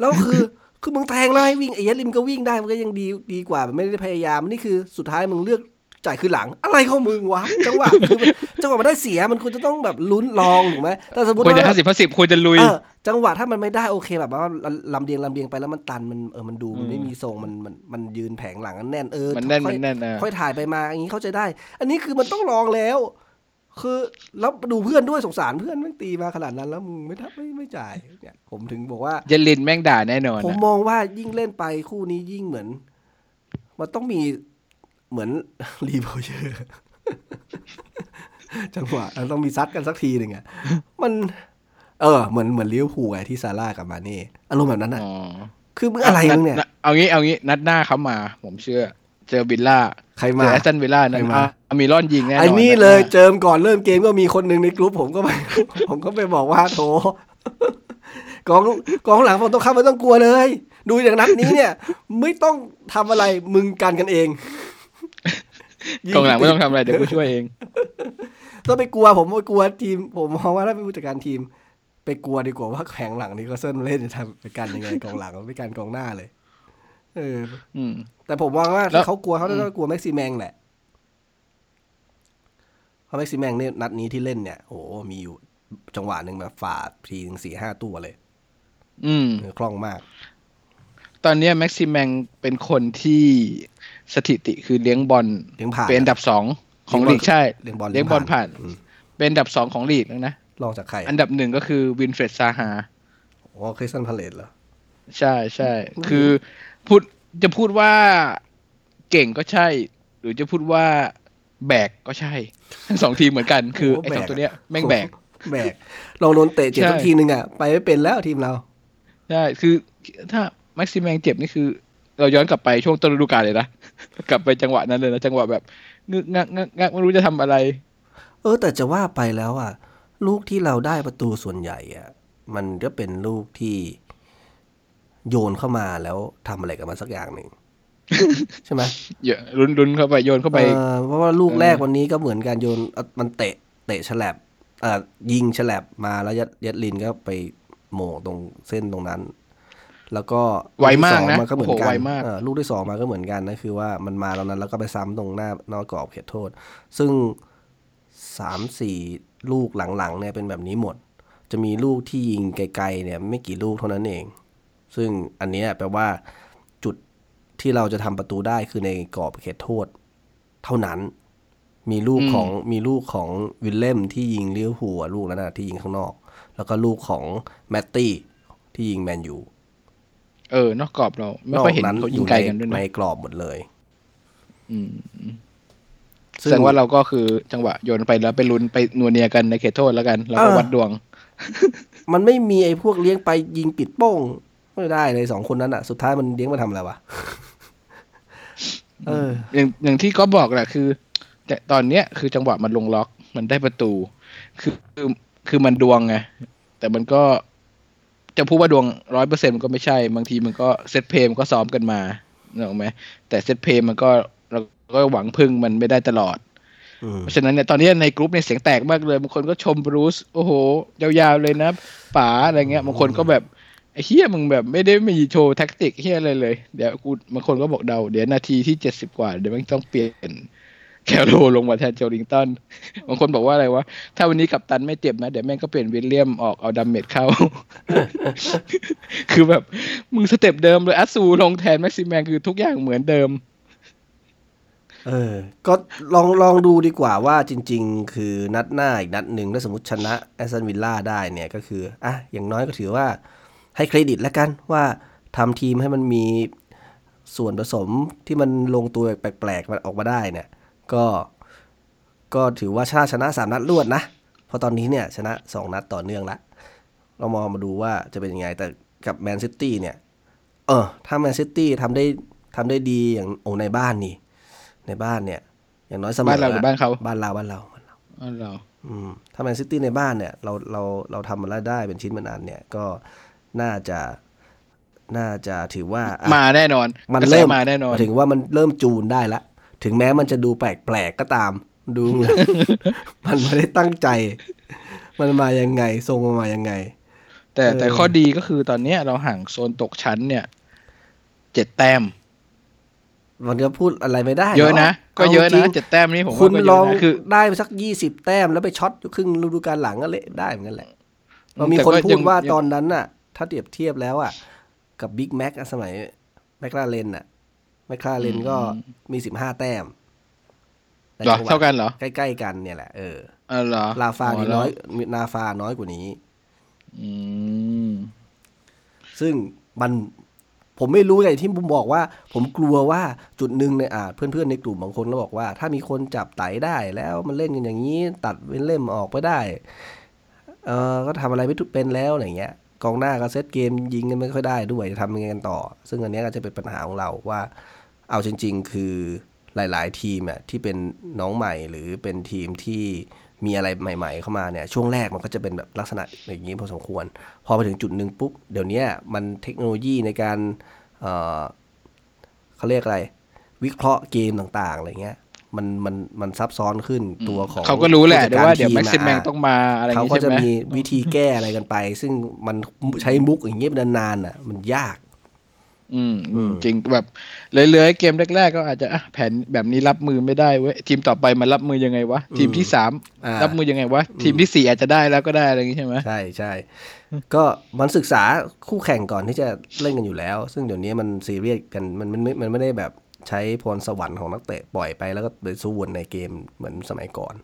แล้วคือคือมึงแทงแล้วให้วิ่งไอ้เหี้ยลิมก็วิ่งได้มันก็ยังดีดีกว่ามันไม่ได้พยายามนี่คือสุดท้ายมึงเลือกจ่ายคือหลังอะไรของมึงวะจังหวะคือมันจังหวะมันได้เสียมันควรจะต้องแบบลุ้นลองถูกไหมแต่สมมติควรจะว่าห้าสิบห้าสิบควรจะลุยเออ จังหวะถ้ามันไม่ได้โอเคแบบว่าลำเลียงลำเลียงไปแล้วมันตันมันเออมันดูมันไม่มีทรงมันมันมันยืนแผงหลังแน่นเออมันแน่นค่มัอยนแน่นนะค่อยถ่ายไปมาอย่างนี้เข้าใจได้ อันนี้คือมันต้องลองแล้ว คือแล้วดูเพื่อนด้วยสงสารเพื่อนมันตีมาขนาดนั้นแล้วมึงไม่ทับไม่ไม่จ่ายเนี่ยผมถึงบอกว่าเยลินแม่งด่าแน่นอนผมอะมองว่ายิ่งเล่นไปคู่นี้ยิ่งเหมือน มันต้องมีเหมือนลีโบว์เยอร์จังหวะมันต้องมีซัดกันสักทีหนึ่งอะมัน เออเหมือนเหมือนลิเวอร์พูลไงที่ซาลาห์กับมาเน่อารมณ์แบบนั้นอะอ๋อคือมึงอะไรมึงเนี่ยดเอางี้เอางี้นัดหน้าเขามา ผมเชื่อ เจอวิลล่าใครเจมาอแอสตันวิลล่านั่นใครมาอะอามีรอนยิงแน่นอนไอ้นี่ดหาเลยเจิมก่อนเริ่มเกมก็มีคนหนึ่งในกลุ่มผมก็ไปผมก็ไปบอกว่าโถกองกองหลังผมต้องเข้าไม่ต้องกลัวเลย ดูอย่างนัดนี้เนี่ย ไม่ต้องทำอะไรมึงกันกันเองกองหลังไม่ต้องทำอะไรเดี๋ยวกูช่วยเองต้องไปกลัวผมไปกลัวทีม ผมมองว่าถ้าเป็นผู้จัดการทีม ไปกลัวดีกว่าว่าแข่งหลังนี้ก็เส้นเล่นจะทำไปกันยังไงกองหลังไม่กันกองหน้าเลย เอออืมแต่ผมมองว่าแล้วถ้าเขากลัวเขาต้องกลัวแม็กซิแมงแหละเพราะแม็กซิแมงเนี่ยนัดนี้ที่เล่นเนี่ยโอ้โหมีอยู่จังหวะหนึ่งแบบฝ่าทีถึงสี่ห้าตัวเลย อืมเออคล่องมาก ตอนเนี้ยแม็กซิแมงเป็นคนที่สถิติคือเลี้ยงบอลเลี้ยงผ่าน เป็นอันดับสองของลีกเลี้ยงบอลกใช่เลี้ยงบอลเลี้ยงบอลผ่านอืมเป็นอันดับสองของลีกแล้วนะ รองจากใคร อันดับหนึ่งก็คือวิลฟรีดซาฮาโอ้คริสตันพาเลตเหรอ ใช่ใช่คือพูดจะพูดว่าเก่งก็ใช่ หรือจะพูดว่าแบกก็ใช่ ทั้งสองทีมเหมือนกัน คือไอ้สองตัวเนี้ยแม่งแบก แบกลองโดนเตะเจ็บใช่สักทีหนึ่งอะ ไปไม่เป็นแล้วทีมเรา ใช่ คือถ้าแม็กซิมแมงเจ็บนี่คือ เราย้อนกลับไปช่วงต้นฤดูกาลเลยนะ กลับไปจังหวะนั้นเลยนะ จังหวะแบบงึกงักงักงักไม่รู้จะทำอะไร เออ แต่จะว่าไปแล้วอะ ลูกที่เราได้ประตูส่วนใหญ่อะมันก็เป็นลูกที่โยนเข้ามาแล้วทำอะไรกับมันสักอย่างหนึ่งใช่ไหมเยอะรุนรุนเข้าไปโยนเข้าไปเออเพราะว่าลูกเออแรกวันนี้ก็เหมือนกันโยนเอามันเตะ เตะฉลับเอ่อยิงฉลับมาแล้วยัดยัดลินก็ไปโหม่งตรงเส้นตรงนั้น แล้วก็ไวมากนะลูที่สองมันก็เหมือนกัโอ้โหไวนมากเออลูกที่สองมาก็เหมือนกันนะคือว่ามันมาตรงนั้นแล้วก็ไปซ้ำตรงหน้านอกกรอบเขตโทษ ซึ่งสามสี่ ลูกหลังๆเนี่ยเป็นแบบนี้หมด จะมีลูกที่ยิงไกลๆเนี่ยไม่กี่ลูกเท่านั้นเอง ซึ่งอันเนี้ยแปลว่าจุดที่เราจะทำประตูได้คือในกรอบเขตโทษ เท่านั้น มีลูกอืมของมีลูกของวิลเลมที่ยิงเลี้ยวหัวลูกนั้นนะที่ยิงข้างนอก แล้วก็ลูกของแมตตี้ที่ยิงแมนยูเออ นอกกรอบเรา ไม่ค่อยเห็นนั้นเขาอยิงยู่ไกลในกันด้วยในนะกรอบหมดเลย อืม ซึ่แสดงว่าเราก็คือจังหวะโยนไปแล้วไปลุ้นไปนัวเนียกันในเขตโทษแล้วกันเราก็วัดดวง มันไม่มีไอ้พวกเลี้ยงไปยิงปิดโป้ง ไม่ได้เลยสองคนนั้นอะ สุดท้ายมันเลี้ยงมาทำอะไรวะเออ อย่างอย่างที่ก็บอกแหละคือ แต่ตอนเนี้ยคือจังหวะมันลงล็อกมันได้ประตู คือคือคือมันดวงไงแต่มันก็จะพูดว่าดวงร้อยเปอร์เซ็นต์มันก็ไม่ใช่ บางทีมันก็ set play มันก็ซ้อมกันมานึกออกไหมแต่ set play มันก็เรา ก็หวังพึ่งมันไม่ได้ตลอดอืมเพราะฉะนั้นเนี่ยตอนนี้ในกรุ๊ปเนี่ยเสียงแตกมากเลยบางคนก็ชมบรูซโอ้โห ยาวๆเลยนะป๋าอะไรเงี้ยบางคนก็แบบไอ้เหี้ยมึงแบบไม่ได้มีโชว์แท็กติกเหี้ยอะไรเลย เดี๋ยวกูบางคนก็บอกเดา เดี๋ยวนาทีที่เจ็ดสิบกว่า เดี๋ยวมันต้องเปลี่ยนแคร์โรลล์ลงมาแทนโจลิงตันบางคนบอกว่าอะไรวะ ถ้าวันนี้กัปตันไม่เจ็บนะ เดี๋ยวแม่งก็เปลี่ยนวิลเลมส์ออกเอาดัมเมตต์เข้า คือแบบมึงสเต็ปเดิมเลยอัตสูลงแทนแม็กซิแมงคือทุกอย่างเหมือนเดิม เออ ก็ลองลองดูดีกว่าว่าจริง ๆ คือนัดหน้าอีกนัดหนึ่งถ้าสมมติชนะแอสตันวิลล่าได้เนี่ยก็คืออะอย่างน้อยก็ถือว่าให้เครดิตแล้วกันว่าทำทีมให้มันมีส่วนผสมที่มันลงตัวแปลกๆมันออกมาได้เนี่ย ก็ก็ถือว่าชนะชนะสามนัดรวดนะเพราะตอนนี้เนี่ยชนะสองนัดต่อเนื่องละ เรามองมาดูว่าจะเป็นยังไง แต่กับแมนซิตี้เนี่ย เออ ถ้าแมนซิตี้ทำได้ทำได้ดีอย่างโอในบ้านนี่ ในบ้านเนี่ย อย่างน้อยเสมอบ้านเราหรือบ้านเขาบ้านเราบ้านเราบ้านเราอ๋อเหรออืมถ้าแมนซิตี้ในบ้านเนี่ย เราเราเราทำมันได้เป็นชิ้นเป็นอันเนี่ยก็น่าจะน่าจะถือว่าอะมาแน่นอน มันกระแสเริ่มมาแน่นอน ถึงว่ามันเริ่มจูนได้ละ ถึงแม้มันจะดูแปลกๆก็ตาม ดู มันไม่ได้ตั้งใจ มันมายังไง ทรงมันมายังไง แต่เออแต่ข้อดีก็คือตอนเนี้ยเราห่างโซนตกชั้นเนี่ยเจ็ดแต้ม มันก็พูดอะไรไม่ได้เยอะนะาก็เยอะจรินะงเจ็ดแต้มนี้ผมคุว่าณก็เยลอะองนะคือได้ไปสักยี่สิบแต้มแล้วไปช็อตอยู่ครึ่งฤดูกาลหลังก็เละได้เหมือนกันแหละเรามีแต่คนก็พูยัดงว่ายังตอนนั้นน่ะ ถ้าเปรียบเทียบแล้วอะ กับบิ๊กแม็กสมัยแมคลาเรนน่ะแมคลาเรนก็มีสิบห้าแต้มในเหรอจังหวะเท่ากันเหรอ ใกล้ๆกันเนี่ยแหละ เอออ๋อเหรอลาฟานี่แล้วน้อยนาฟาน้อยกว่านี้ อืม ซึ่งมัน ผมไม่รู้ไงที่ผมบอกว่า ผมกลัวว่าจุดหนึ่งเนี่ยอ่าเพื่อนๆในกลุ่มบางคนก็บอกว่า ถ้ามีคนจับไตได้แล้วมันเล่นกันอย่างนี้ ตัดเว้นเล่มออกไปได้เออก็ทำอะไรไม่ถูกเป็นแล้วอะไรเงี้ยกองหน้าก็เซตเกมยิงกันไม่ค่อยได้ด้วยจะทำยังไงกันต่อ ซึ่งอันนี้ก็จะเป็นปัญหาของเราว่า เอาจริง ๆ คือหลาย ๆ ทีมอะที่เป็นน้องใหม่หรือเป็นทีมที่ มีอะไรใหม่ ๆ เข้ามาเนี่ยช่วงแรกมันก็จะเป็นแบบลักษณะอย่างนี้พอสมควร พอไปถึงจุดหนึ่งปุ๊บเดี๋ยวเนี้ยมันเทคโนโลยีในการเอ่อเขาเรียกอะไร วิเคราะห์เกมต่างๆอะไรเงี้ยมันมันมันซับซ้อนขึ้นตัวของเขาก็รู้แหละผู้จัเดี๋ยวว่าเดี๋ยวทีแม็กซิมแมงะต้องมาอะไรอย่างเขางี้ก็ใช่จะไหมมีวิธีแก้อะไรกันไป ซึ่งมันใช้มุกอย่างเงี้ยนานๆอะมันยาก อืมอืมจริงแบบเลื้อยๆเกมแรกๆก็อาจจะอะแผนแบบนี้รับมือไม่ได้เว้ยทีมต่อไปมันรับมือยังไงวะทีมที่สามอ่ารับมือยังไงวะทีมที่สี่อาจจะได้แล้วก็ได้อะไรอย่างงี้ใช่ไหมใช่ใช่ก็มันศึกษาคู่แข่งก่อนที่จะเล่นกันอยู่แล้ว ซึ่งเดี๋ยวนี้มันซีเรียสกันมันมันไม่มันไม่ได้แบบใช้พรสวรรค์ของนักเตะปล่อยไปแล้วก็ไปสู้วนในเกมเหมือนสมัยก่อน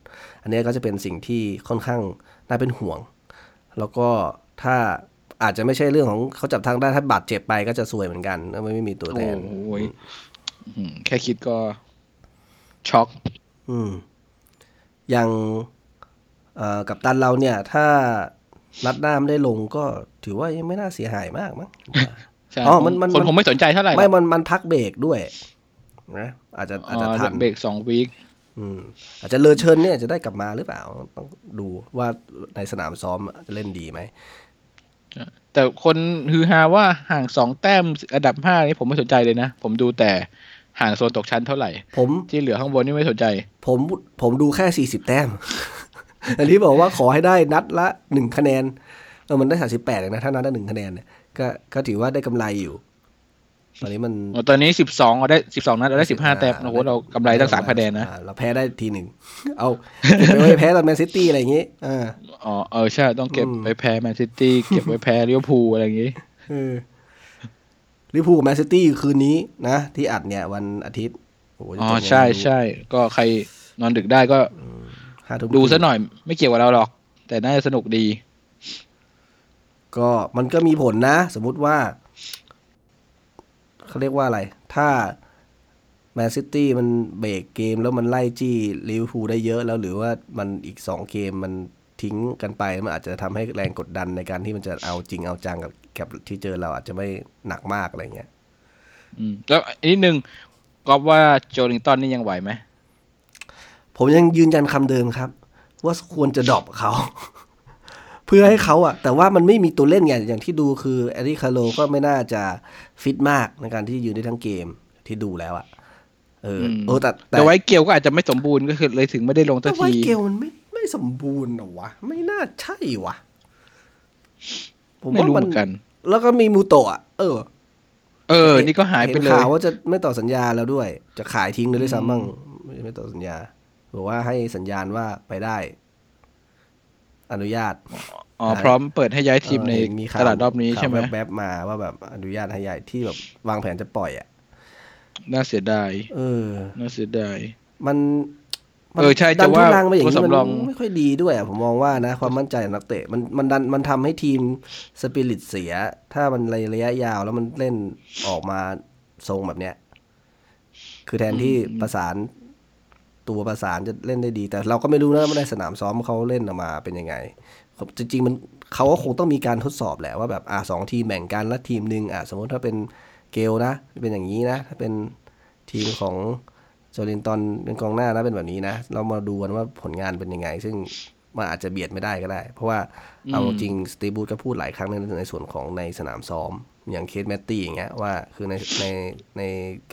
อันนี้ก็จะเป็นสิ่งที่ค่อนข้างน่าเป็นห่วง แล้วก็ถ้า อาจจะไม่ใช่เรื่องของเขาจับทางได้ถ้าบาดเจ็บไปก็จะซวยเหมือนกันแล้วไม่มีตัวแทนโอ้ยอืมแค่คิดก็ช็อก อืม อย่างเอ่อกับตันเราเนี่ย ถ้านัดหน้าไม่ได้ลงก็ถือว่ายังไม่น่าเสียหายมากมั้งใช่อ๋อมันมันคนมันคงไม่สนใจเท่าไหร่หรอกไม่มันมันพักเบรกด้วยนะอาจจะอาจจะอ๋อทันเบรกสองวีคอืมอาจจะเลอเชิญเนี่ยจะได้กลับมาหรือเปล่า ต้องดูว่าในสนามซ้อมจะเล่นดีไหม แต่คนฮือฮาว่าห่างสองแต้มอันดับห้านี่ผมไม่สนใจเลยนะ ผมดูแต่ห่างโซนตกชั้นเท่าไหร่ ผมที่เหลือข้างบนนี่ไม่สนใจ ผมผมดูแค่สี่สิบแต้ม อันนี้บอกว่าขอให้ได้นัดละหนึ่งคะแนนเออมันได้สามสิบแปดนะถ้านัดละหนึ่งคะแนนเนี่ยก็ก็ถือว่าได้กำไรอยู่ ตอนนี้มันตอนนี้สิบสองเราได้สิบสองนัดเราได้สิบห้าแต้มโอ้โหเรากำไรตั้งสามคะแนนนะอ่าเราแพ้ได้ทีหนึ่งเอาเก็บไปไว้แพ้ตอนแมนซิตี้อะไรอย่างงี้อ่า อ๋อเออใช่ต้องเก็บอืมไว้แพ้แมนซิตี้เก็บไว้แพ้ลิเวอร์พูลอะไรอย่างงี้เออลิเวอร์พูลกับแมนซิตี้คืนนี้นะ ที่อัดเนี่ยวันอาทิตย์โอ้โหจะอ๋อเป็นไงใช่ไม่รู้ใช่ก็ใครนอนดึกได้ก็ห้าทุ่มดูซะหน่อยไม่เกี่ยวกับเราหรอก แต่น่าจะสนุกดี ก็มันก็มีผลนะ สมมุติว่าเขาเรียกว่าอะไร ถ้าแมนซิตี้มันเบรกเกมแล้วมันไล่จี้ลิเวอร์พูลได้เยอะแล้วหรือว่ามันอีกสองเกมมัน ทิ้งกันไปมันอาจจะทำให้แรงกดดันในการที่มันจะเอาจริงเอาจังกับกับที่เจอเราอาจจะไม่หนักมากอะไรเงี้ยอืมแล้วอีกนิดนึงก็ว่าโจลิงตันนี่ยังไหวไหมผมยังยืนยันคำเดิมครับ ว่าควรจะ drop เขา เพื่อให้เขาอะแต่ว่ามันไม่มีตัวเล่นไงอย่างที่ดูคือแอริคาโลก็ไม่น่าจะฟิตมากในการที่ยืนได้ทั้งเกมที่ดูแล้วอะ เออเออแต่แต่ดไวต์ เกลก็อาจจะไม่สมบูรณ์ก็คือเลยถึงไม่ได้ลงแต่ดไวต์ เกลมันไม่ไม่สมบูรณ์เหรอวะ ไม่น่าใช่วะผมไม่ว่ารู้มัเหนมือนกัน แล้วก็มีมูโตะอะเออ เออ นี่ก็หายไปห็นเลยข่าวว่าจะไม่ต่อสัญญาแล้วด้วย จะขายทิ้งเลยด้วยซ้ำบ้างไม่ไม่ต่อสัญญาบอกว่าให้สัญญาณว่าไปได้ อนุญาตอ๋อพร้อมเปิดให้ย้ายทีมในเออเห็นข่วตลาดรอบนี้ใช่ไหมข่าวแวบๆมาว่าแบบอนุญาตให้ย้ายที่แบบวางแผนจะปล่อยอะ น่าเสียดาย เออ น่าเสียดาย มันมันเออใช่ดันจะว่าทุลังไปอย่างนี้ตัวมันสำรองไม่ค่อยดีด้วยอะผมมองว่านะ ความมั่นใจของนักเตะมันมันดันมันทำให้ทีมสปิริตเสีย ถ้ามันระยะยาวแล้วมันเล่นออกมาทรงแบบเนี้ย คือแทนที่ประสานตัวประสานจะเล่นได้ดี แต่เราก็ไม่รู้นะว่าในสนามซ้อมเขาเล่นออกมาเป็นยังไงจริงๆมันเขาก็คงต้องมีการทดสอบแหละว่าแบบอ่าสองทีมแบ่งกันแล้วทีมหนึ่งอ่าสมมติถ้าเป็น เกลนะ เป็นอย่างนี้นะ ถ้าเป็นทีมของโจลินตันเป็นกองหน้านะเป็นแบบนี้นะ เรามาดูกันว่าผลงานเป็นยังไง ซึ่งมันอาจจะเบียดไม่ได้ก็ได้ เพราะว่าเอาจริงสตีฟ บรูซก็พูดหลายครั้งในในส่วนของในสนามซ้อม อย่างเคสแมตตี้อย่างเงี้ยว่าคือในในใน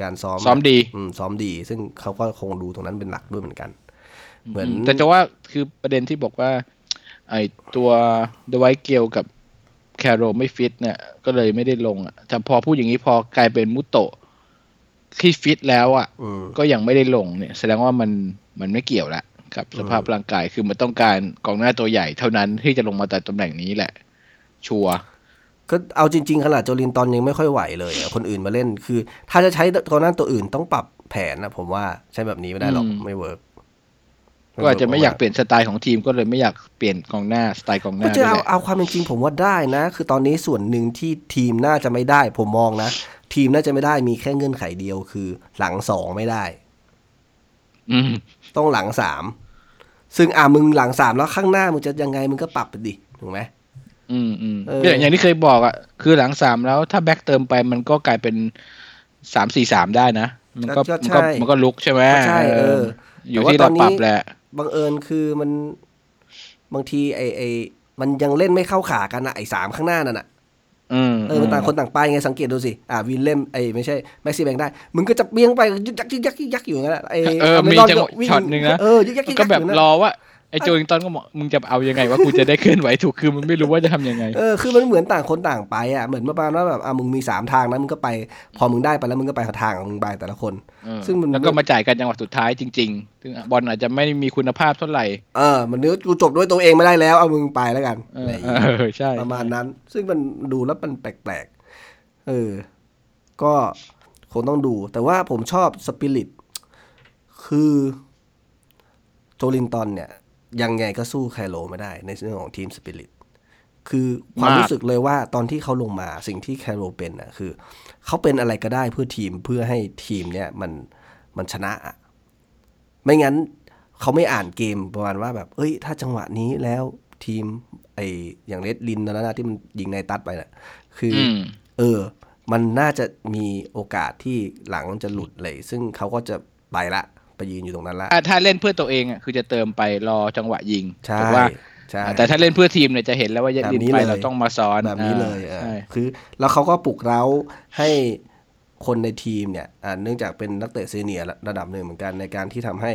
การซ้อมซ้อมดีอืมซ้อมดี ซึ่งเขาก็คงดูตรงนั้นเป็นหลักด้วยเหมือนกัน เหมือนแต่จะว่าคือประเด็นที่บอกว่า ไอตัวดไวต์ เกลกับ แคร์โรลไม่ฟิตเนี่ย ก็เลยไม่ได้ลงอะแต่พอพูดอย่างนี้พอกลายเป็นมุโตะที่ฟิตแล้วอะอืมก็ยังไม่ได้ลงเนี่ย แสดงว่ามันมันไม่เกี่ยวละกับสภาพร่างกายคือมันต้องการกองหน้าตัวใหญ่เท่านั้นที่จะลงมาแต่ตำแหน่งนี้แหละ ชัวร์ก็เอาจริง ๆ ขนาดโจลินตันยังไม่ค่อยไหวเลยอะคนอื่นมาเล่นคือ ถ้าจะใช้กองหน้าตัวอื่นต้องปรับแผนนะผมว่าใช้แบบนี้ไม่ได้หรอกไม่ work ก็อาจจะไม่อยากเปลี่ยนสไตล์ของทีมก็เลยไม่อยากเปลี่ยนกองหน้าสไตล์กองหก็น้าจะด้วยเอาแหละเอาความเป็นจริงผมว่าได้นะ คือตอนนี้ส่วนหนึ่งที่ทีมน่าจะไม่ได้ ผมมองนะ ทีมน่าจะไม่ได้มีแค่เงื่อนไขเดียวคือหลังสองไม่ได้ อืมต้องหลังสามซึ่งอ่ามึงหลังสามแล้วข้างหน้ามึงจะยังไงมึงก็ปรับไปดิถูกไหมอืมอืมเอออย่างอย่างที่เคยบอกอะคือหลังสามแล้วถ้าแบ็กเติมไปมันก็กลายเป็นสามสี่สามได้นะมันก็มันก็มันก็ลุกใช่ไหมก็ใช่เอออยู่ที่เราปรับแหละ บังเอิญคือมันบางทีไอไอมันยังเล่นไม่เข้าขากันนะไอสามข้างหน้านั่นน่ะอืมเออมันต่างคนต่างไปไงสังเกตดูสิ อ่าวินเล่มไอไม่ใช่แม็กซี่แบงได้ มึงก็จะเบี้ยงไปยึกยักยึกยักยึกยักอยู่อย่างนั้นอะไอเออเมมีรอนจังหวะวิ่ช็อตหนึ่งนะเออยึกยักยึกก็ยักแบบอยู่นั่นรอว่า ไอ้โจลิงตันก็บอกมึงจะเอายังไงว่ากูจะได้เคลื่อนไหวถูกคือมันไม่รู้ว่าจะทำยังไงเออคือมันเหมือนต่างคนต่างไปอะเหมือนประมาณว่าแบบอะมึงมีสามทางนะมึงก็ไป พอมึงได้ไปแล้วมึงก็ไปทางของมึงไปแต่ละคนเออซึ่งมันแล้วก็มาจ่ายกันจังหวะสุดท้ายจริงๆซึ่งบอลอาจจะไม่มีคุณภาพเท่าไหร่เออมันนึกกูจบด้วยตัวเองไม่ได้แล้วเอามึงไปแล้วกันเออะไรออย่างเอเงี้ยอใช่ประมาณนั้น ซึ่งมันดูแล้วมันแปลกๆเออ ก็คงต้องดู แต่ว่าผมชอบสปิริตคือโจลินตันเนี่ย ยังไงก็สู้ไคโลไม่ได้ในเรื่องของทีมสปิริตคือความรู้สึกเลยว่าตอนที่เขาลงมาสิ่งที่ไคโรเป็นน่ะคือ เขาเป็นอะไรก็ได้เพื่อทีมเพื่อให้ทีมเนี่ยมันมันชนะอะไม่งั้นเขาไม่อ่านเกมประมาณว่าแบบ เอ้ย ถ้าจังหวะนี้แล้วทีม ไออย่างเลดลินนั่นนะที่มันยิงในตัดไปน่ะ คือออืมเออ มันน่าจะมีโอกาสที่หลังจะหลุดเลย ซึ่งเขาก็จะไปละ ไปยืนอยู่ตรงนั้นละถ้าถ้าเล่นเพื่อตัวเองอะคือจะเติมไปรอจังหวะยิงใช่ถูกว่าใช่แต่ถ้าเล่นเพื่อทีมเนี่ยจะเห็นแล้วว่าแบบลินนี้ไปเลยเราต้องมาซ้อนแบบนี้เลยเออใช่คือ แล้วเขาก็ปลุกเร้าให้คนในทีมเนี่ยอ่าเนื่องจากเป็นนักเตะซีเนียร์ระดับหนึ่งเหมือนกันในการที่ทำให้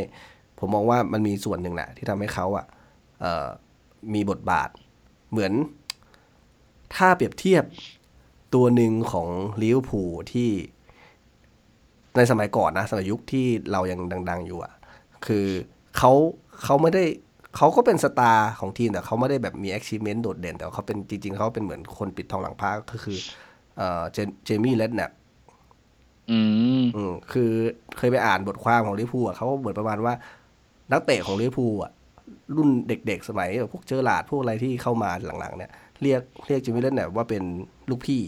ผมมองว่ามันมีส่วนหนึ่งแหละที่ทำให้เขาอะเอ่อมีบทบาทเหมือน ถ้าเปรียบเทียบตัวหนึ่งของลิเวอร์พูลที่ ในสมัยก่อนนะสมัยยุคที่เรายังดัง ๆ อยู่อะคือเขาเขาไม่ได้เขาก็เป็นสตาร์ของทีมแต่เขาไม่ได้แบบมี achievement โดดเด่น แต่เขาเป็นจริง ๆเขาเป็นเหมือนคนปิดทองหลังพระก็คือเอ่อเจเจมี่เลดแนปอืมอืมคือเคยไปอ่านบทความของลิเวอร์พูลอะเขาเหมือนประมาณว่า นักเตะของลิเวอร์พูลอะ รุ่นเด็กๆ สมัยแบบพวกเจอร์ราร์ดพวกอะไรที่เข้ามาหลังๆ เนี่ย เรียกเรียกเจมี่เรดแนปป์ว่าเป็นลูกพี่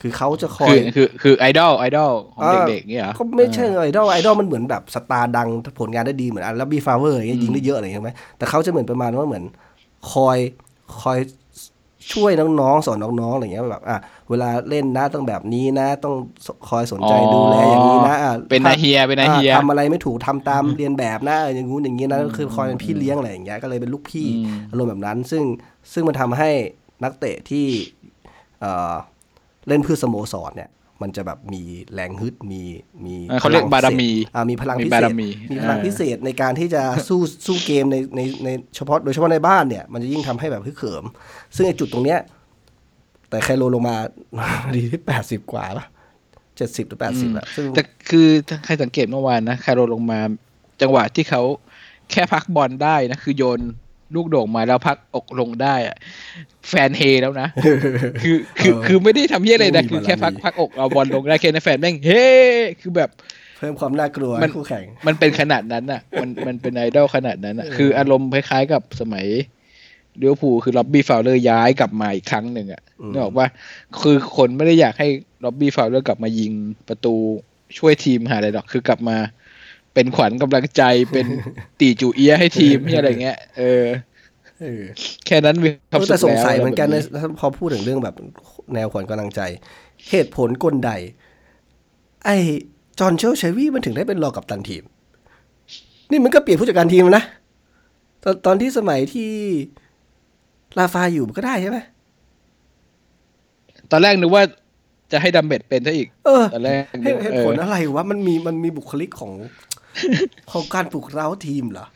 คือเขาจะคอคืยอคือคือไอดอลไอดอลของอ่าเด็กๆเนี่ยเหรอก็ไม่ใช่ไอดอลไอดอลมันเหมือนแบบสตาร์ดังผลงานได้ดีเหมือนอันร็อบบี้ ฟาวเลอร์อย่างเงี้ยยิงได้เยอะอะไรอย่างเงี้ยใช่ไหมแต่เขาจะเหมือนประมาณว่าเหมือนคอยคอยช่วยน้องๆสอนน้องๆอะไรเงี้ยแบบอะเวลาเล่นนะต้องแบบนี้นะ ต้องคอยสนใจอ๋อดูแลอย่างนี้นะอะเป็นนายเฮียเป็นนายเฮียอะทำอะไรไม่ถูกทำตามเรียนแบบนะอย่างงู้นอย่างนี้นะก็คือคอยเป็นพี่เลี้ยงอะไรอย่างเงี้ยก็เลยเป็นลูกพี่อืมอารมณ์แบบนั้น ซึ่งซึ่งมันทำให้นักเตะที่ เอ่อเล่นเพื่อสโมสรเนี่ยมันจะแบบมีแรงฮึดมีมีอ่าเขาเรียกพลังบารมีพิเศษอ่ามีพลังมีพิบาเศรษมีมีพลังอ่าพิเศษในการที่จะสู้สู้เกมในในในเฉพาะโดยเฉพาะในบ้านเนี่ย มันจะยิ่งทำให้แบบฮึกเหิม ซึ่งไอ้จุดตรงเนี้ย แต่ไคโลลงมาดีที่แปดสิบกว่าปะเจ็ดสิบหรือแปดสิบอะซึ่งแต่คือถ้าใครสังเกตเมื่อวานนะคาร์โรลงมา จังหวะที่เขาแค่พักบอลได้นะ คือโยน ลูกโด่งมาแล้วพักอกลงได้อะแฟนเฮแล้วนะ คือคือคือไม่ได้ทำเฮียอะไรนะคือแค่พักพักอกเอาบอลลงได้แค่นั้นแฟนแม่งเฮ้คือแบบ เพิ่มความน่ากลัวมัให้นคู่แข่ง มันเป็นขนาดนั้นอะ มันมันเป็นไอดอลขนาดนั้นอะ คืออารมณ์คล้ายๆกับสมัยลิเวอร์พูลคือร็อบบี้ฟาวเลอร์ย้ายกลับมาอีกครั้งหนึ่งอะอืมนึกออกว่าคือคนไม่ได้อยากให้ร็อบบี้ฟาวเลอร์กลับมายิงประตูช่วยทีมหาอะไรหรอกคือกลับมา เป็นขวัญกำลังใจเป็นตี่จู่เอี๊ยะให้ทีมที่อะไรเงี้ยเออเออแค่นั้นมีความเออสุแต่ขสงแล้วสัยเหมือนกันอะไรนะแบบพอพูดถึงเรื่องแบบแนวขวัญกำลังใจ เหตุผลกลใด ไอ้จอนโจ เชลวีย์มันถึงได้เป็นรองกัปตันทีม นี่มันก็เปลี่ยนผู้จัดการทีมนะตอนตอนที่สมัยที่ลาฟาอยู่มันก็ได้ใช่ไหมตอนแรกนึกว่าจะให้ดัมเบดเป็นซะอีก เออตอนแรกเหตุเหตุเออผลอะไรวะมันมีมันมีบุคลิกของ ของการปลุกเร้าทีมเหรอ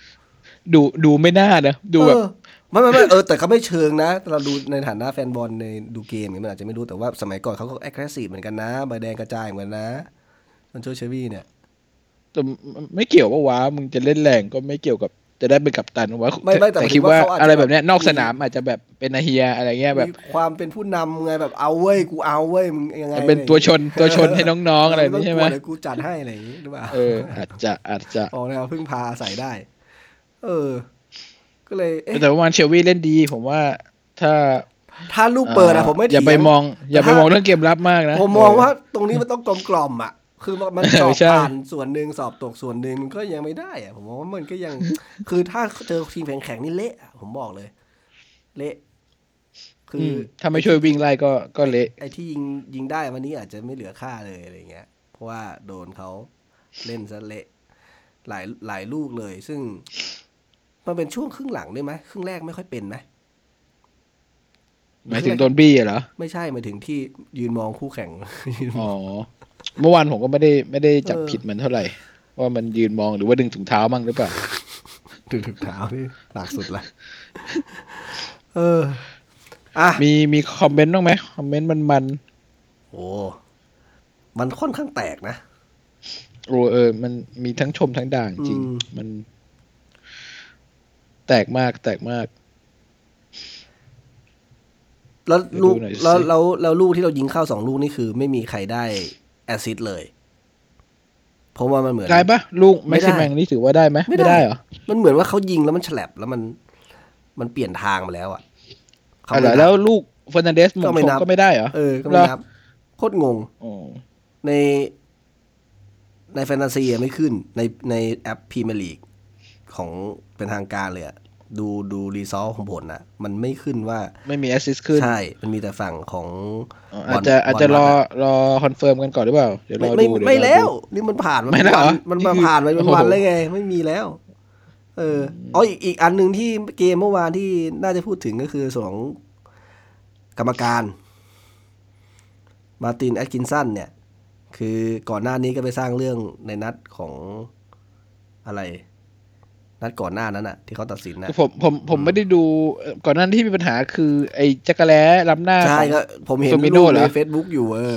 ดูดูไม่น่านะ ดูแบบเออไม่ไม่ไม่เออแต่เขาไม่เชิงนะ เราดูในฐานะแฟนบอลในดูเกมเนี่ยมันอาจจะไม่รู้แต่ว่าสมัยก่อนเขาก็แอคทีฟเหมือนกันนะใบแดงกระจายเหมือนกันนะจอนโชเชวี่เนี่ยแต่ไม่เกี่ยวว่าวะมึงจะเล่นแรงก็ไม่เกี่ยวกับ จะได้เป็นกัปตันวะไม่ไม่แต่คิดว่าหมายถึงว่าเขาอาจจะอะไรแบบเนี้ยนอกสนามอาจจะแบบเป็นนาเฮียอะไรเงี้ยแบบมีความเป็นผู้นำไงแบบเอาเว้ยกูเอาเว้ยมึงยังไงเป็นตัวชนตัวชนให้น้องๆอะไรนี่ใช่ไหมต้งกลัวเดี๋ยวกูจัดให้อะไรอย่างงี้หรือเปล่าเอออาจจะอาจจะออกแนวพึ่งพาใส่ได้ เออ ก็เลยเอ๊ะแต่ว่ามันเชลวี่เล่นดี ผมว่าถ้าถ้าลูกเปิดอะผมไม่อย่าไปเถีงมอง อย่าไปแต่ถ้ามมองเรื่องเกมรับมากนะ ผมมองว่าตรงนี้มันต้องกลมกล่อมๆอะ คือมันมันเออสอบใช่ผ่านส่วนหนึ่งสอบตกส่วนหนึ่งมันก็ยังไม่ได้อะผมมองว่ามันก็ยัง คือถ้าเจอทีมแข็งๆนี่เละอะผมบอกเลย เละคืออือมถ้าไม่ช่วยวิ่งไล่ก็ก็เละไอ้ที่ยิงยิงได้วันนี้อาจจะไม่เหลือค่าเลยอะไรเงี้ย เพราะว่าโดนเขาเล่นซะเละหลายหลายลูกเลย ซึ่ง มันเป็นช่วงครึ่งหลังด้วยไหมครึ่งแรกไม่ค่อยเป็นไหมหมายถึงโดนบี้อะเหรอ ไม่ใช่หมายถึงที่ยืนมองคู่แข่งยืนมอ๋องอ เมื่อวานผมก็ไม่ได้ไม่ได้จับเออผิดมันเท่าไหร่ ว่ามันยืนมองหรือว่าดึงถุงเท้ามั่งหรือเปล่า ดึงถุงเท้านี่หนักสุดละเอออะมีมีคอมเมนต์บ้างไหมคอมเมนต์มันมันโอ้มันค่อนข้างแตกนะๆโอ้เออ มันมีทั้งชมทั้งด่างจริงอืมมัน แตกมากแตกมาก แล้วลูกดูหน่อยสิแล้วแล้วแล้วลูกที่เรายิงเข้าสองลูกนี่คือ ไม่มีใครได้ แอสซิสต์เลยเพราะว่ามันเหมือนได้ปะลูกไม่แม็กได้ซิแมงนี่ถือว่าได้ไหมไม่ไม่ได้ได้เหรอมันเหมือนว่าเขายิงแล้วมันฉลับแล้วมันมันเปลี่ยนทางมาแล้วอะเขาอะไม่เหรอนับแล้วลูกเฟอร์นันเดสมงก็ไม่ชงนับก็ไม่ได้เหรอเออก็ไม่นับโคตรงงอ๋อในในแฟนตาซีไม่ขึ้นในในแอปพรีเมียร์ลีกของเป็นทางการเลยอะ ดูดูรีซอลของผลนะมันไม่ขึ้นว่าไม่มีแอสซิสขึ้น ใช่ มันมีแต่ฝั่งของอ๋อบอลอาจจะอาจจะบรออลวัดอะรอคอนเฟิร์มกันก่อนหรือเปล่า เดี๋ยวรไม่อไม่ดูเดี๋ยไม่รอดูแล้ว นี่มันผ่านไม่แล้วเหรอมันนี่มาคือผ่านไปเป็นโอ้โหวันเลยไง ไม่มีแล้ว เอออ๋ออีกอีกอันหนึ่งที่เกมเมื่อวานที่น่าจะพูดถึงก็คือส่วนของกรรมการ มาร์ตินแอตกินสันเนี่ย คือก่อนหน้านี้ก็ไปสร้างเรื่องในนัดของอะไร นัดก่อนหน้านั้นอะที่เขาตัดสินนะผมผมผมไม่ได้ดูเอ่อก่อนหน้านั้นที่มีปัญหาคือ ไอ้รักแร้ล้ำหน้าใช่ของก็ผมเห็นฟีร์มิโน่รูปเหรในอเฟซบุ๊กอยู่เออ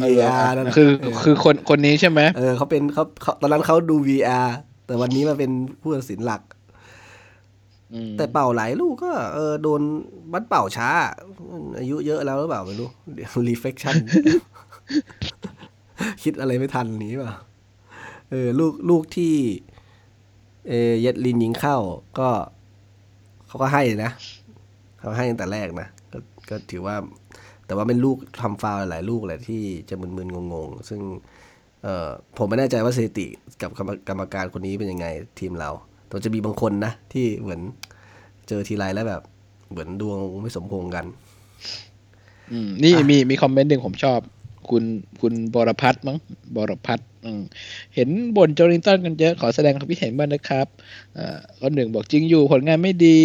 เออ VAR นั่นน่ะคือเออคือคนคนนี้ใช่ไหมเออเขาเป็นเขาเขาตอนนั้นเขาดู VAR แต่วันนี้มาเป็นผู้ตัดสินหลักอืมแต่เป่าหลายลูกก็เออโดนบัดเป่าช้า อายุเยอะแล้วหรือเปล่าไม่รู้เดี๋ยว reflection คิดอะไรไม่ทันนี้เปล่าเออลูกลูกที่ เอเยดลินยิงเข้าก็เขาก็ให้นะเขาให้ตั้งแต่แรกนะก็ก็ถือว่า แต่ว่าเป็นลูกทำฟาวหลายลูกแหละที่จะมึนๆงงๆ ซึ่งเออผมไม่แน่ใจว่าสถิติกับกรรมการคนนี้เป็นยังไงทีมเราแต่จะมีบางคนนะ ที่เหมือนเจอทีไรแล้วแบบ เหมือนดวงไม่สมพงกัน อืม นี่มีมีคอมเมนต์หนึ่งผมชอบ คุณคุณบรพัฒน์มั้งบรพัฒน์เห็นบนโจลิงตันกันเยอะขอแสดงความคิดเห็นบ้างนะครับอ่าข้อหนึ่งบอกจริงอยู่ผลงานไม่ดี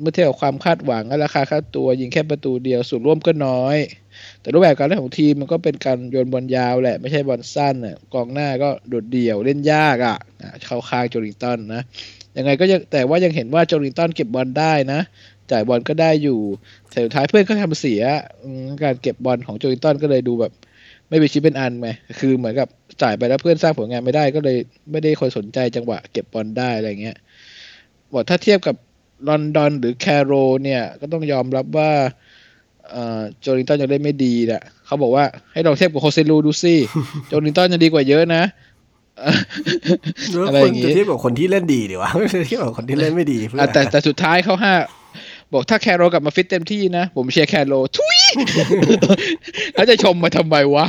เมื่อเทียบกับความคาดหวังและราคาค่าตัวยิงแค่ประตูเดียวส่วนร่วมก็น้อย แต่รูปแบบการเล่นของทีมมันก็เป็นการโยนบอลยาวแหละ ไม่ใช่บอลสั้นน่ะกองหน้าก็โดดเดี่ยวเล่นยากอะอะเข้าข้างโจลิงตันนะยังไงก็ยังแต่ว่ายังเห็นว่าโจลิงตันเก็บบอลได้นะ จ่ายบอลก็ได้อยู่แต่สุดท้ายเพื่อนก็ทำเสียอืมการเก็บบอลของโจลิงตันก็เลยดูแบบ ไม่เป็นชิ้นเป็นอันไงคือเหมือนกับจ่ายไปแล้วเพื่อนสร้างผลงานไม่ได้ก็เลยไม่ได้คนสนใจจังหวะเก็บบอลได้อะไรเงี้ยบอกถ้าเทียบกับลอนดอนหรือแคโรเนี่ย ก็ต้องยอมรับว่าเอ่อโจลิงตันยังเล่นไม่ดีนะเขาบอกว่าให้ลองเทียบกับโฮเซลูดูสิโจลิงตันยังดีกว่าเยอะนะแล้วอะไรคอนย่างงี้จะเทียบกับคนที่เล่นดีดีวะไม่ใช่เทียบกับคนที่เล่นไม่ดีเพื่ออะแต่แต่สุดท้ายเขาห้า บอกถ้าแคร์โรลกลับมาฟิตเต็มที่นะ ผมเชียร์แคร์โรลแล้วจะชมมาทำไมวะ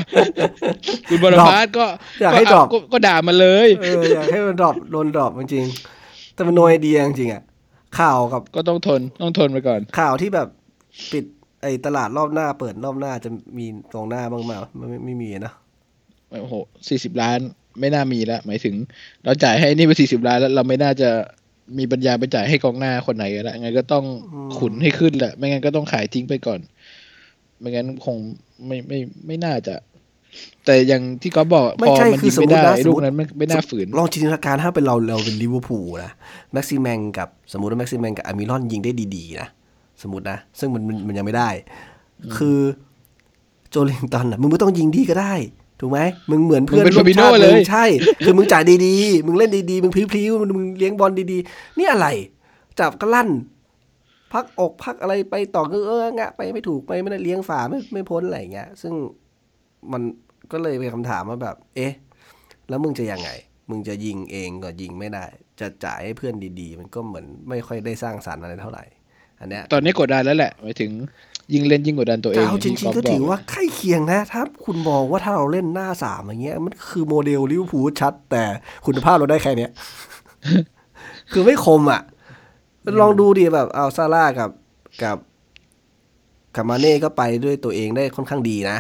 คุณบรพาสก็อยากให้ drop ก็ก็ด่ามาเลยเอออยากให้มัน drop โดน drop จริงๆแต่มัน no idea จริงๆอะข่าวกับก็ต้องทนต้องทนไปก่อน ข่าวที่แบบปิดไอ้ตลาดรอบหน้าเปิดรอบหน้าจะมีตรงหน้าบ้างไหมไม่ไม่ไม่มีนะโอ้โหสี่สิบล้านไม่น่ามีแล้วหมายถึง เราจ่ายให้นี่ไปสี่สิบล้านแล้วเราไม่น่าจะ มีปัญญาไปจ่ายให้กองหน้าคนไหนกันละงั้นก็ต้องขุนให้ขึ้นแหละ ไม่งั้นก็ต้องขายทิ้งไปก่อน ไม่งั้นคงไม่ไม่ไม่น่าจะ แต่อย่างที่ก๊อฟบอกไม่พอใช่มันคือยิงไม่ได้สมมุตินะไอ้สมลูมุกตินั้นไม่ไม่น่าฝืน ลองจินตนาการถ้าเป็นเราเราเป็นลิเวอร์พูลนะแม็กซิแมงกับสมมติว่าแม็กซิแมงกับอามิรอนยิงได้ดีๆนะสมมตินะ ซึ่งมันมันมันยังไม่ได้ คือ โจลิงตันอะมึงไม่ต้องยิงดีก็ได้ ถูกไหมมึงเหมือนเพื่อนมึงเป็นร่วม Fabinho ชาติเลยมึงใช่ คือมึงจ่ายดีๆ มึงเล่นดีๆ มึงพลิ้วๆมึงมึงเลี้ยงบอลดีๆ นี่อะไร จับก็ลั่น พักอกพักอะไรไปต่อก็เอองะไปไม่ถูกไปไม่ได้เลี้ยงฝาไม่ไม่พ้นอะไรอย่างเงี้ย ซึ่งมันก็เลยเป็นคำถามว่าแบบ เอ๊ะ แล้วมึงจะยังไง มึงจะยิงเองก็ยิงไม่ได้ จะจ่ายให้เพื่อนดีๆ มันก็เหมือนไม่ค่อยได้สร้างสรรค์อะไรเท่าไหร่ อันเนี้ย ตอนนี้กดดันแล้วแหละหมายถึง ยิงเล่นยิ่งกดดันตัวเอแต่งเอาจริงที่ๆก็ก๊ฟบถือว่าใกล้เคียงนะ ถ้าคุณมองว่าถ้าเราเล่นหน้าสามอย่างเงี้ย มันคือโมเดลลิเวอร์พูลชัด แต่คุณภาพเราได้แค่เนี้ย คือไม่คมอะ ลองดูดิแบบเอาซาลาห์กับกับกับมาเน่ก็ไปด้วยตัวเองได้ค่อนข้างดีนะ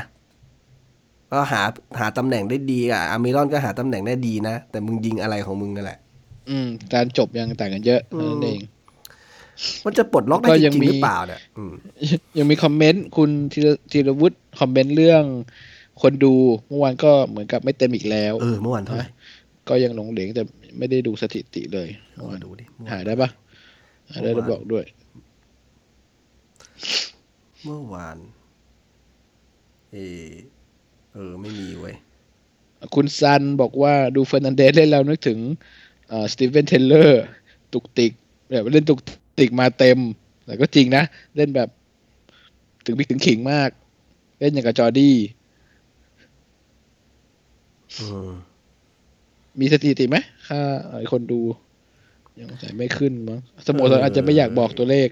ก็หาหาตำแหน่งได้ดีอะอามิรอนก็หาตำแหน่งได้ดีนะ แต่มึงยิงอะไรของมึงนั่นแหละ อืมการจบยังต่างกันเยอะเท่านั่นเอง มันจะปลดล็อกได้ก็จยังริงมีๆหรือเปล่าเนี่ยอืมยังมีคอมเมนต์คุณธีรธีรวุฒิคอมเมนต์เรื่องคนดูเมื่อวานก็เหมือนกับไม่เต็มอีกแล้ว เออเมื่อวานเท่าไหร่ก็ยังหลงเหลงแต่ไม่ได้ดูสถิติเลยเมื่อวานดูดิเมื่อวานหาได้ปะหาได้แล้วบอกด้วย เมื่อวาน เออเออ ไม่มีเว้ยคุณซันบอกว่าดูเฟอร์นันเดสเล่นแล้วนึกถึงสตีเวนเทเลอร์ ตุกติกแบบเล่นตุก ติกมาเต็ม แต่ก็จริงนะ เล่นแบบถึงพิกถึงขิงมาก เล่นอย่างกับจอร์ดี้อืมมีสถิติไหมค่าเอ่อคนดู ยังใส่ไม่ขึ้นมั้งสโมสรอาจจะไม่อยากบอกตัวเลข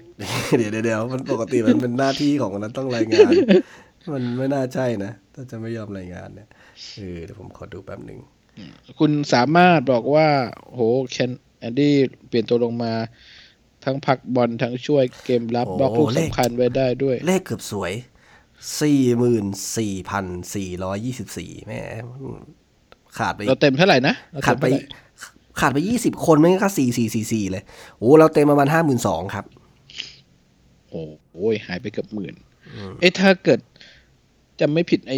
เดี๋ยวเดี๋ยวเดี๋ยวมันปกติมันเป็นหน้าที่ของคนนั้นต้องรายงาน มันไม่น่าใช่นะ ถ้าจะไม่ยอมรายงานเนี่ยเออเดี๋ยวผมขอดูแป๊บหนึ่งคุณสามารถบอกว่า โหแคนแอนดี้เปลี่ยนตัวลงมา ทั้งพักบอลทั้งช่วยเกมรับบล็อกลูกสำคัญไว้ได้ด้วย เลขเกือบสวยสี่หมื่นสี่พันสี่ร้อยยี่สิบสี่แม่ขาดไปเราเต็มเท่าไหร่นะเรขาดเต็มไปเท่หร่ขาดไปยี่สิบคนไม่งั้นก็สี่สี่สี่สี่เลยโอ้เราเต็มประมาณห้าหมื่นสองครับ โอ้โหหายไปเกือบหมื่นเอ๊ะถ้าเกิดจำไม่ผิดไอ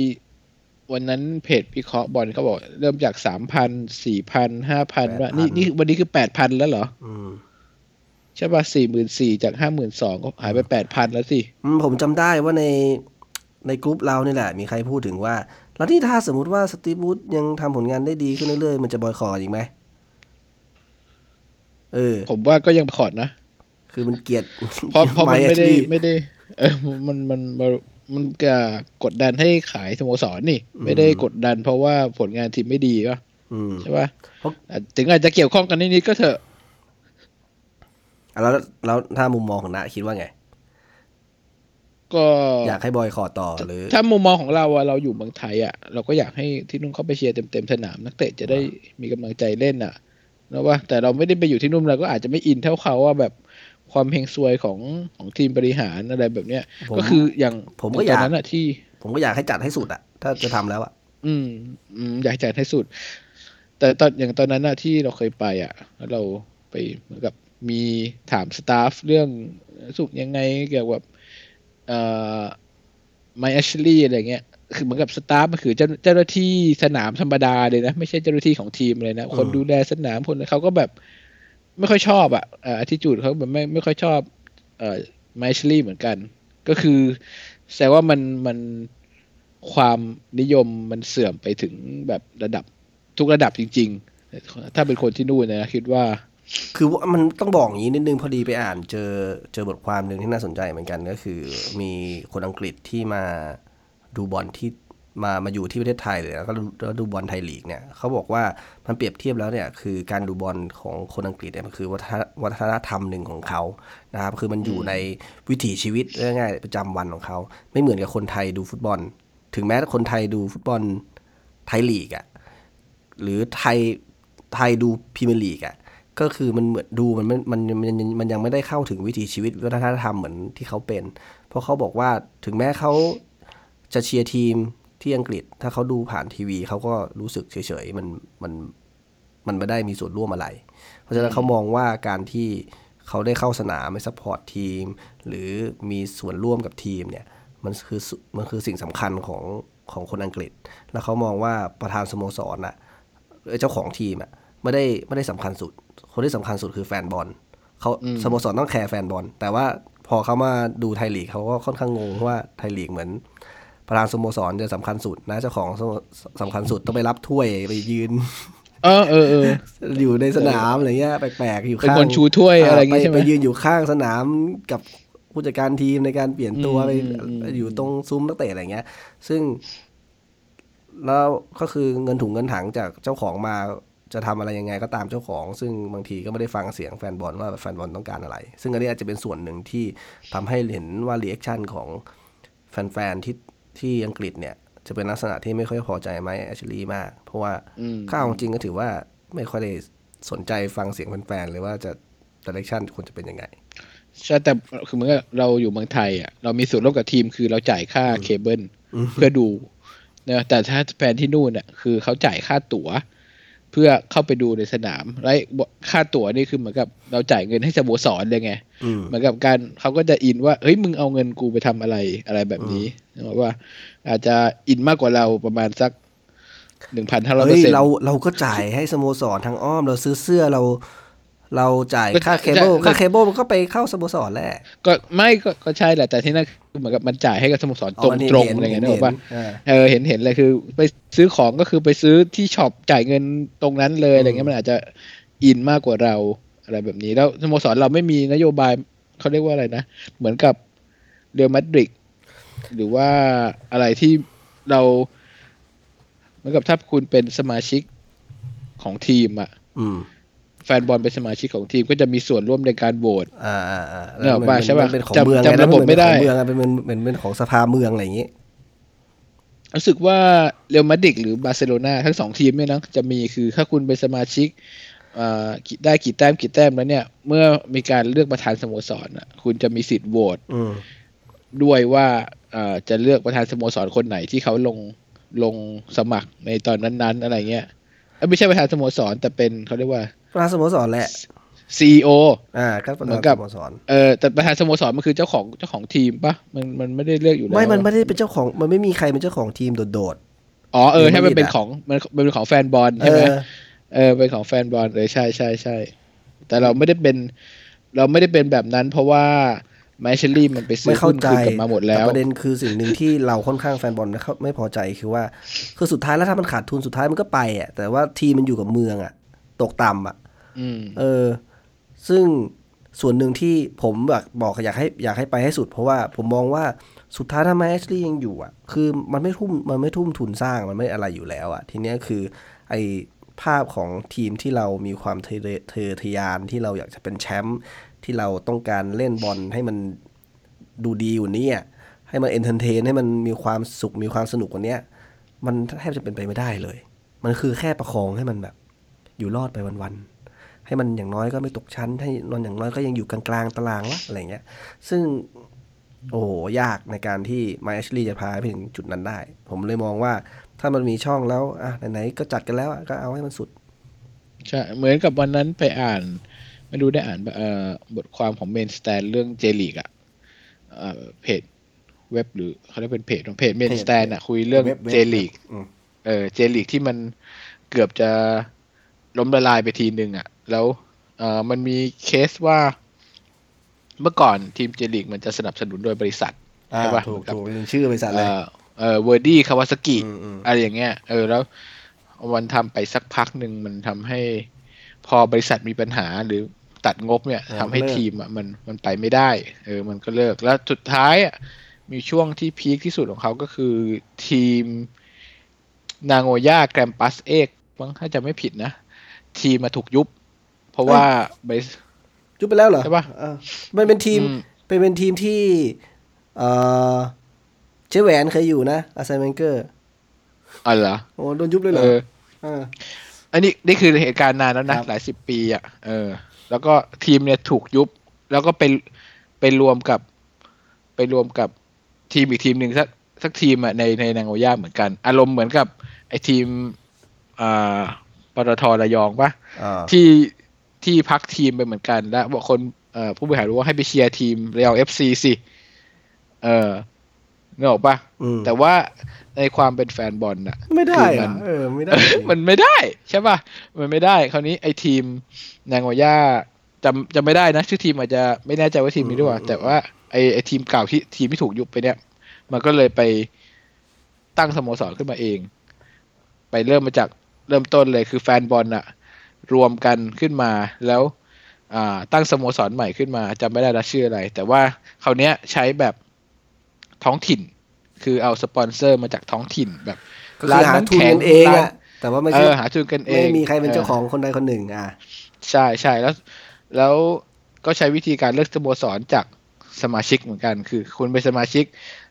วันนั้นเพจพิเคราะห์บอลเขาบอก เริ่มจากสามพันสี่พันห้าพันว่านี่นี่วันนี้คือแปดพันแล้วเหรอ อืม ใช่ป่ะสี่หมื่นสี่จากห้าหมื่นสองก็หายไปแปดพันแล้วสิอืมผมจำได้ว่าในในกลุ่มเรานี่แหละ มีใครพูดถึงว่า แล้วที่ถ้าสมมุติว่าสตีฟวูดยังทำผลงานได้ดีขึ้นเรื่อยๆ มันจะบอยคอรอีกไหมเออ ผมว่าก็ยังขอดนะ คือมันเกลียดเพราะเพราะมัน Mike ไม่ได้ Ashley ไม่ได้ เออมันมันมันมันก็กดดันให้ขายสโมสรนี่ ไม่ได้กดดันเพราะว่าผลงานทีมไม่ดีก็อืมใช่ป่ะเพราะอะถึงอาจจะเกี่ยวข้องกันนิดๆก็เถอะอะ แล้วแล้วถ้ามุมมองของนะคิดว่าไง ก็อยากให้บอยคอรต่อหรือ ถ้ามุมมองของเราอะเราอยู่เมืองไทยอะเราก็อยากให้ที่นู่นเขาไปเชียร์เต็มๆสนาม นักเตะจะได้มีกำลังใจเล่นอะนะว่า แต่เราไม่ได้ไปอยู่ที่นู่นเราก็อาจจะไม่อินเท่าเขาว่าแบบความเฮงซวยของของทีมบริหารอะไรแบบเนี้ยผมก็คืออย่างผมก็อยากตนนั้นอะที่ ผมก็อยากให้จัดให้สุดอะถ้าจะทำแล้วอะอืมอืมอยากจัดให้สุด แต่ตอนอย่างตอนนั้นอะที่เราเคยไปอะแล้วเราไปเหมือนกับ มีถามสตาฟเรื่องสุขยังไงเกี่ยวกับเอ่อไมแอชลีอะไรเงี้ยคือเหมือนกับสตาฟมันคือเจ้าเจ้าหน้าที่สนามธรรมดาเลยนะ ไม่ใช่เจ้าหน้าที่ของทีมเลยนะ คนดูแลสนามคนเขาก็แบบ ไม่ค่อยชอบอะอ่าที่จูดเขาแบบไม่ไม่ค่อยชอบ เอ่อไมแอชลีเหมือนกัน ก็คือแสดงว่ามันมันความนิยมมันเสื่อมไปถึงแบบระดับทุกระดับจริง ๆ ถ้าเป็นคนที่นู่นนะคิดว่า คือว่ามันต้องบอกอย่างนี้นิดนึงพอดีไปอ่านเจอเจอบทความหนึ่งที่น่าสนใจเหมือนกันก็คือ มีคนอังกฤษที่มาดูบอลที่มามาอยู่ที่ประเทศไทยเลยแล้วก็ดูบอลไทยลีกเนี่ยเขาบอกว่ามันเปรียบเทียบแล้วเนี่ยคือการดูบอลของคนอังกฤษเนี่ยมันคือวัฒนธรรมหนึ่งของเขานะครับคือมันอยู่ในวิถีชีวิตง่ายๆประจำวันของเขา ไม่เหมือนกับคนไทยดูฟุตบอล ถึงแม้คนไทยดูฟุตบอลไทยลีกอะหรือไทยไทยดูพรีเมียร์ลีกอะ ก็คือมันเหมือนดูมันมันมันมันยังไม่ได้เข้าถึงวิถีชีวิตวัฒนธรรมเหมือนที่เขาเป็น เพราะเขาบอกว่าถึงแม้เขาจะเชียร์ทีมที่อังกฤษ ถ้าเขาดูผ่านทีวีเขาก็รู้สึกเฉยๆมันมันมันไม่ได้มีส่วนร่วมอะไร เพราะฉะนั้นเขามองว่าการที่เขาได้เข้าสนามไป support ทีม หรือมีส่วนร่วมกับทีมเนี่ย มันคือมันคือสิ่งสำคัญของของคนอังกฤษ แล้วเขามองว่าประธานสโมสรน่ะเจ้าของทีมอะไม่ได้ไม่ได้สำคัญสุด คนที่สำคัญสุดคือแฟนบอลเขาสโมสรต้องแคร์แฟนบอล แต่ว่าพอเขามาดูไทยลีกเขาก็ค่อนข้างงงว่าไทยลีกเหมือนประธานสโมสรจะสำคัญสุดนะเจ้าของสำคัญสุดต้องไปรับถ้วยไปยืน เออเออเอออยู่ในสนามอะไรเงี้ยแปลกๆอยู่เป็นข้างคนชูถ้วยอะไรอย่างไปงี้ใช่ไหมไปยืนอยู่ข้างสนามกับผู้จัดการทีมในการเปลี่ยนตัวอืมไปอืมอยู่ตรงซุ้มนักเตะอะไรเงี้ย ซึ่งแล้วก็คือเงินถุงเงินถังจากเจ้าของมา จะทำอะไรยังไงก็ตามเจ้าของ ซึ่งบางทีก็ไม่ได้ฟังเสียงแฟนบอลว่าแฟนบอลต้องการอะไร ซึ่งอันนี้อาจจะเป็นส่วนหนึ่งที่ทำให้เห็นว่า reaction ของแฟนๆที่ที่อังกฤษเนี่ย จะเป็นลักษณะที่ไม่ค่อยพอใจไมค์ แอชลีย์มาก เพราะว่าเอาเข้าจริงก็ถือว่าไม่ค่อยได้สนใจฟังเสียงแฟนๆเลยว่าจะ direction ควรจะเป็นยังไงใช่แต่คือเหมือนกับเราอยู่เมืองไทยอะเรามีส่วนร่วมกับทีมคือเราจ่ายค่าเคเบิลเพื่อดูนะแต่ถ้าแฟนที่นู่นอะคือเขาจ่ายค่าตั๋วเพื่อเข้าไปดูในสนามและค่าตั๋วนี่คือเหมือนกับเราจ่ายเงินให้สโมสรเลยไงอืมเหมือนกับการเขาก็จะอินว่าเฮ้ยมึงเอาเงินกูไปทำอะไรอะไรแบบนี้นึกออกว่า อาจจะอินมากกว่าเราประมาณสักหนึ่งพันห้าร้อยเปอเฮ้ร์เซ็นต์ เฮ้ยเราเราก็จ่ายให้สโมสรทางอ้อม เราซื้อเสื้อเรา เราจ่ายค่าเคเบิลก็ค่าเคเบิลมันก็ไปเข้าสโมสรแหละก็ไม่ก็ก็ใช่แหละแต่ที่นั่นคือ เหมือนกับมันจ่ายให้กับสโมสรอ๋อตรงอันนี้ตรงเห็นอะไรเงี้ยเห็นึนกออกปะเห็นอ่าเออเห็นเห็นเลยคือ ไปซื้อของก็คือไปซื้อที่ shop จ่ายเงินตรงนั้นเลยอะไรเงี้ยมันอาจจะอินมากกว่าเราอะไรแบบนี้ แล้วสโมสรเราไม่มีนโยบายเขาเรียกว่าอะไรนะ เหมือนกับเรอัลมาดริดหรือว่าอะไรที่เรา เหมือนกับถ้าคุณเป็นสมาชิกของทีมอะอืม แฟนบอลเป็นสมาชิกของทีมก็จะมีส่วนร่วมในการโหวตอ่าอ่าอ่าเนี่ยแล้วมันว่าใช่ปะมันเป็นของจำเมืองจำไงระบบไม่ได้นเป็นของเมืองอะเป็นเป็นเป็นเป็นของสภาเมืองอะไรอย่างงี้รู้สึกว่าเรอัลมาดริดหรือบาร์เซโลนาทั้งสองทีมเนี่ยนะจะมีคือถ้าคุณเป็นสมาชิกเอ่อกี่ได้กี่แต้มกี่แต้มแล้วเนี่ย เมื่อมีการเลือกประธานสโมสรอะคุณจะมีสิทธิ์โหวตอืมด้วยว่าเอ่อจะเลือกประธานสโมสรคนไหนที่เขาลงลงสมัครในตอนนั้น ๆ อะไรเงี้ยเอ้ยไม่ใช่ประธานสโมสรแต่เป็นเขาเรียกว่า ประธานสโมสรแหละ CEO อ่าก็ประเหมืธาอนนกับสโมสรเออแต่ประธานสโมสรมันคือเจ้าของเจ้าของทีมปะมันมันไม่ได้เลือกอยู่แล้วไม่มันไม่ได้เป็นเจ้าของมันไม่มีใครเป็นเจ้าของทีมโดดอ๋อเออเรอัลใช่มาดริดมันเป็นอะของมันมันเป็นของแฟนบอลๆใช่ไหมเออเออเป็นของแฟนบอลเลยใช่ใช่ใช่แต่เราไม่ได้เป็น เราไม่ได้เป็นแบบนั้น เพราะว่าแมชเชอรี่มันไปซื้ไม่อเข้าหุ้นใจคืนกลับมาหมดแล้วต่ประเด็นคือสิ่งหนึ่งที่เราค่อนข้างแฟนบอลไม่เข้าไม่พอใจคือว่า คือสุดท้ายแล้วถ้ามันขาดทุนสุดท้ายมันก็ไปอะแต่ว่าทีมมันอยู่กับเมืองอะ ตกต่ำอะอืม เออ ซึ่งส่วนหนึ่งที่ผมแบบบอกอยากให้อยากให้ไปให้สุด เพราะว่าผมมองว่าสุดท้ายถ้าแมชลี่ยังอยู่อะ คือมันไม่ทุ่มมันไม่ทุ่มทุนสร้างมันไม่อะไรอยู่แล้วอะ ทีเนี้ยคือไอภาพของทีมที่เรามีความทะเยอทะยานที่เราอยากจะเป็นแชมป์ที่เราต้องการเล่นบอลให้มันดูดีอย่างนี้อะให้มัน entertain ให้มันมีความสุขมีความสนุกกว่าเนี้ยมันแทบจะเป็นไปไม่ได้เลย มันคือแค่ประคองให้มันแบบ อยู่รอดไปวันๆ ให้มันอย่างน้อยก็ไม่ตกชั้น ให้มันอย่างน้อยก็ยังอยู่กลางๆตารางวะอะไรเงี้ย ซึ่งโอ้โหยากในการที่มาแอชลีจะพาไปถึงจุดนั้นได้ ผมเลยมองว่าถ้ามันมีช่องแล้วอะไหนๆก็จัดกันแล้วอะก็เอาให้มันสุดใช่เหมือนกับวันนั้นไปอ่านไม่รู้ได้อ่านปะเอ่อบทความของ Main Stand เรื่องเจลีกอะเอ่อเพจเว็บหรือเขาเรียกเป็นเพจของ page Main Stand อะคุยเรื่องเว็บเว็บเจลีกอืมเออเจลีกที่มันเกือบจะล้มละลายไปทีหนึ่งอะ่ะ แล้วเออมันมีเคสว่าเมื่อก่อนทีมเจลีกมันจะสนับสนุนโดยบริษัทอ่าใช่ปะถูกครับถูกเป็นชื่อบริษัทเอเลยอเออเวอร์ดี้คาวาซากิอืมอืมอะไรอย่างเงี้ยเออแล้ววันทำไปสักพักหนึ่งมันทำให้พอบริษัทมีปัญหาหรือตัดงบเนี่ยอ่าทำให้เลิกทีมอะมันมันไปไม่ได้ เออ มันก็เลิกแล้วสุดท้ายอะมีช่วงที่ peak ที่สุดของเขาก็คือทีมนาโกย่าแกรมปัสเอตมั้งถ้าจะไม่ผิดนะ ทีมมาถูกยุบ เพราะว่าบริษัทยุบไปแล้วเหรอใช่ปะอ่ามันเป็นทีมอืมเป็นเป็นทีมที่ เอ่อเชฟแหวนเคยอยู่นะอาร์เซนเวนเกอร์อ๋อเหรอโอ้โดนยุบเลยเหรเออออ่าอันนี้นี่คือเหตุการณ์นานแล้วนะครับหลายสิบปีอะเออ แล้วก็ทีมเนี่ยถูกยุบ แล้วก็ไปไปรวมกับ ไปรวมกับทีมอีกทีมหนึ่งสักสักทีมอะในในนางโอย่าเหมือนกัน อารมณ์เหมือนกับ ไอ้ทีมอ่ปตท.ระยองปะอ่าที่ ที่พักทีมไปเหมือนกัน แล้วบอกคนเอ่อผู้บริหารรู้ว่าให้ไปเชียร์ทีมระยองเอฟซีสิ เออนึกออกปะอืมแต่ว่าในความเป็นแฟนบอลน่ะ ไม่ได้คือมัอะเออไม่ได้ มันไม่ได้ ใช่ป่ะมันไม่ได้ คราวนี้ไอ้ทีมนาโกย่าจำจำไม่ได้นะ ชื่อทีมอาจจะไม่แน่ใจว่าทีมนี้ด้วยว่าแต่ว่าไอ้ไอ้ทีมเก่าที่ทีมที่ถูกยุบไปเนี่ย มันก็เลยไปตั้งสโมสรขึ้นมาเอง ไปเริ่มมาจากเริ่มต้นเลยคือแฟนบอลอะ รวมกันขึ้นมาแล้วอ่าตั้งสโมสรใหม่ขึ้นมาจำไม่ได้ละชื่ออะไร แต่ว่าคราวเนี้ยใช้แบบท้องถิ่น คือเอาสปอนเซอร์มาจากท้องถิ่นแบบก็คือหาทุนกันเองร้านอะแต่ว่าไม่เอใช่อหาทุนกันเองไม่มีใครเป็นเจ้าออของคนใดคนหนึ่งอะใช่ใช่แล้ว แล้วก็ใช้วิธีการเลือกสโมสรจากสมาชิกเหมือนกัน คือคุณเป็นสมาชิก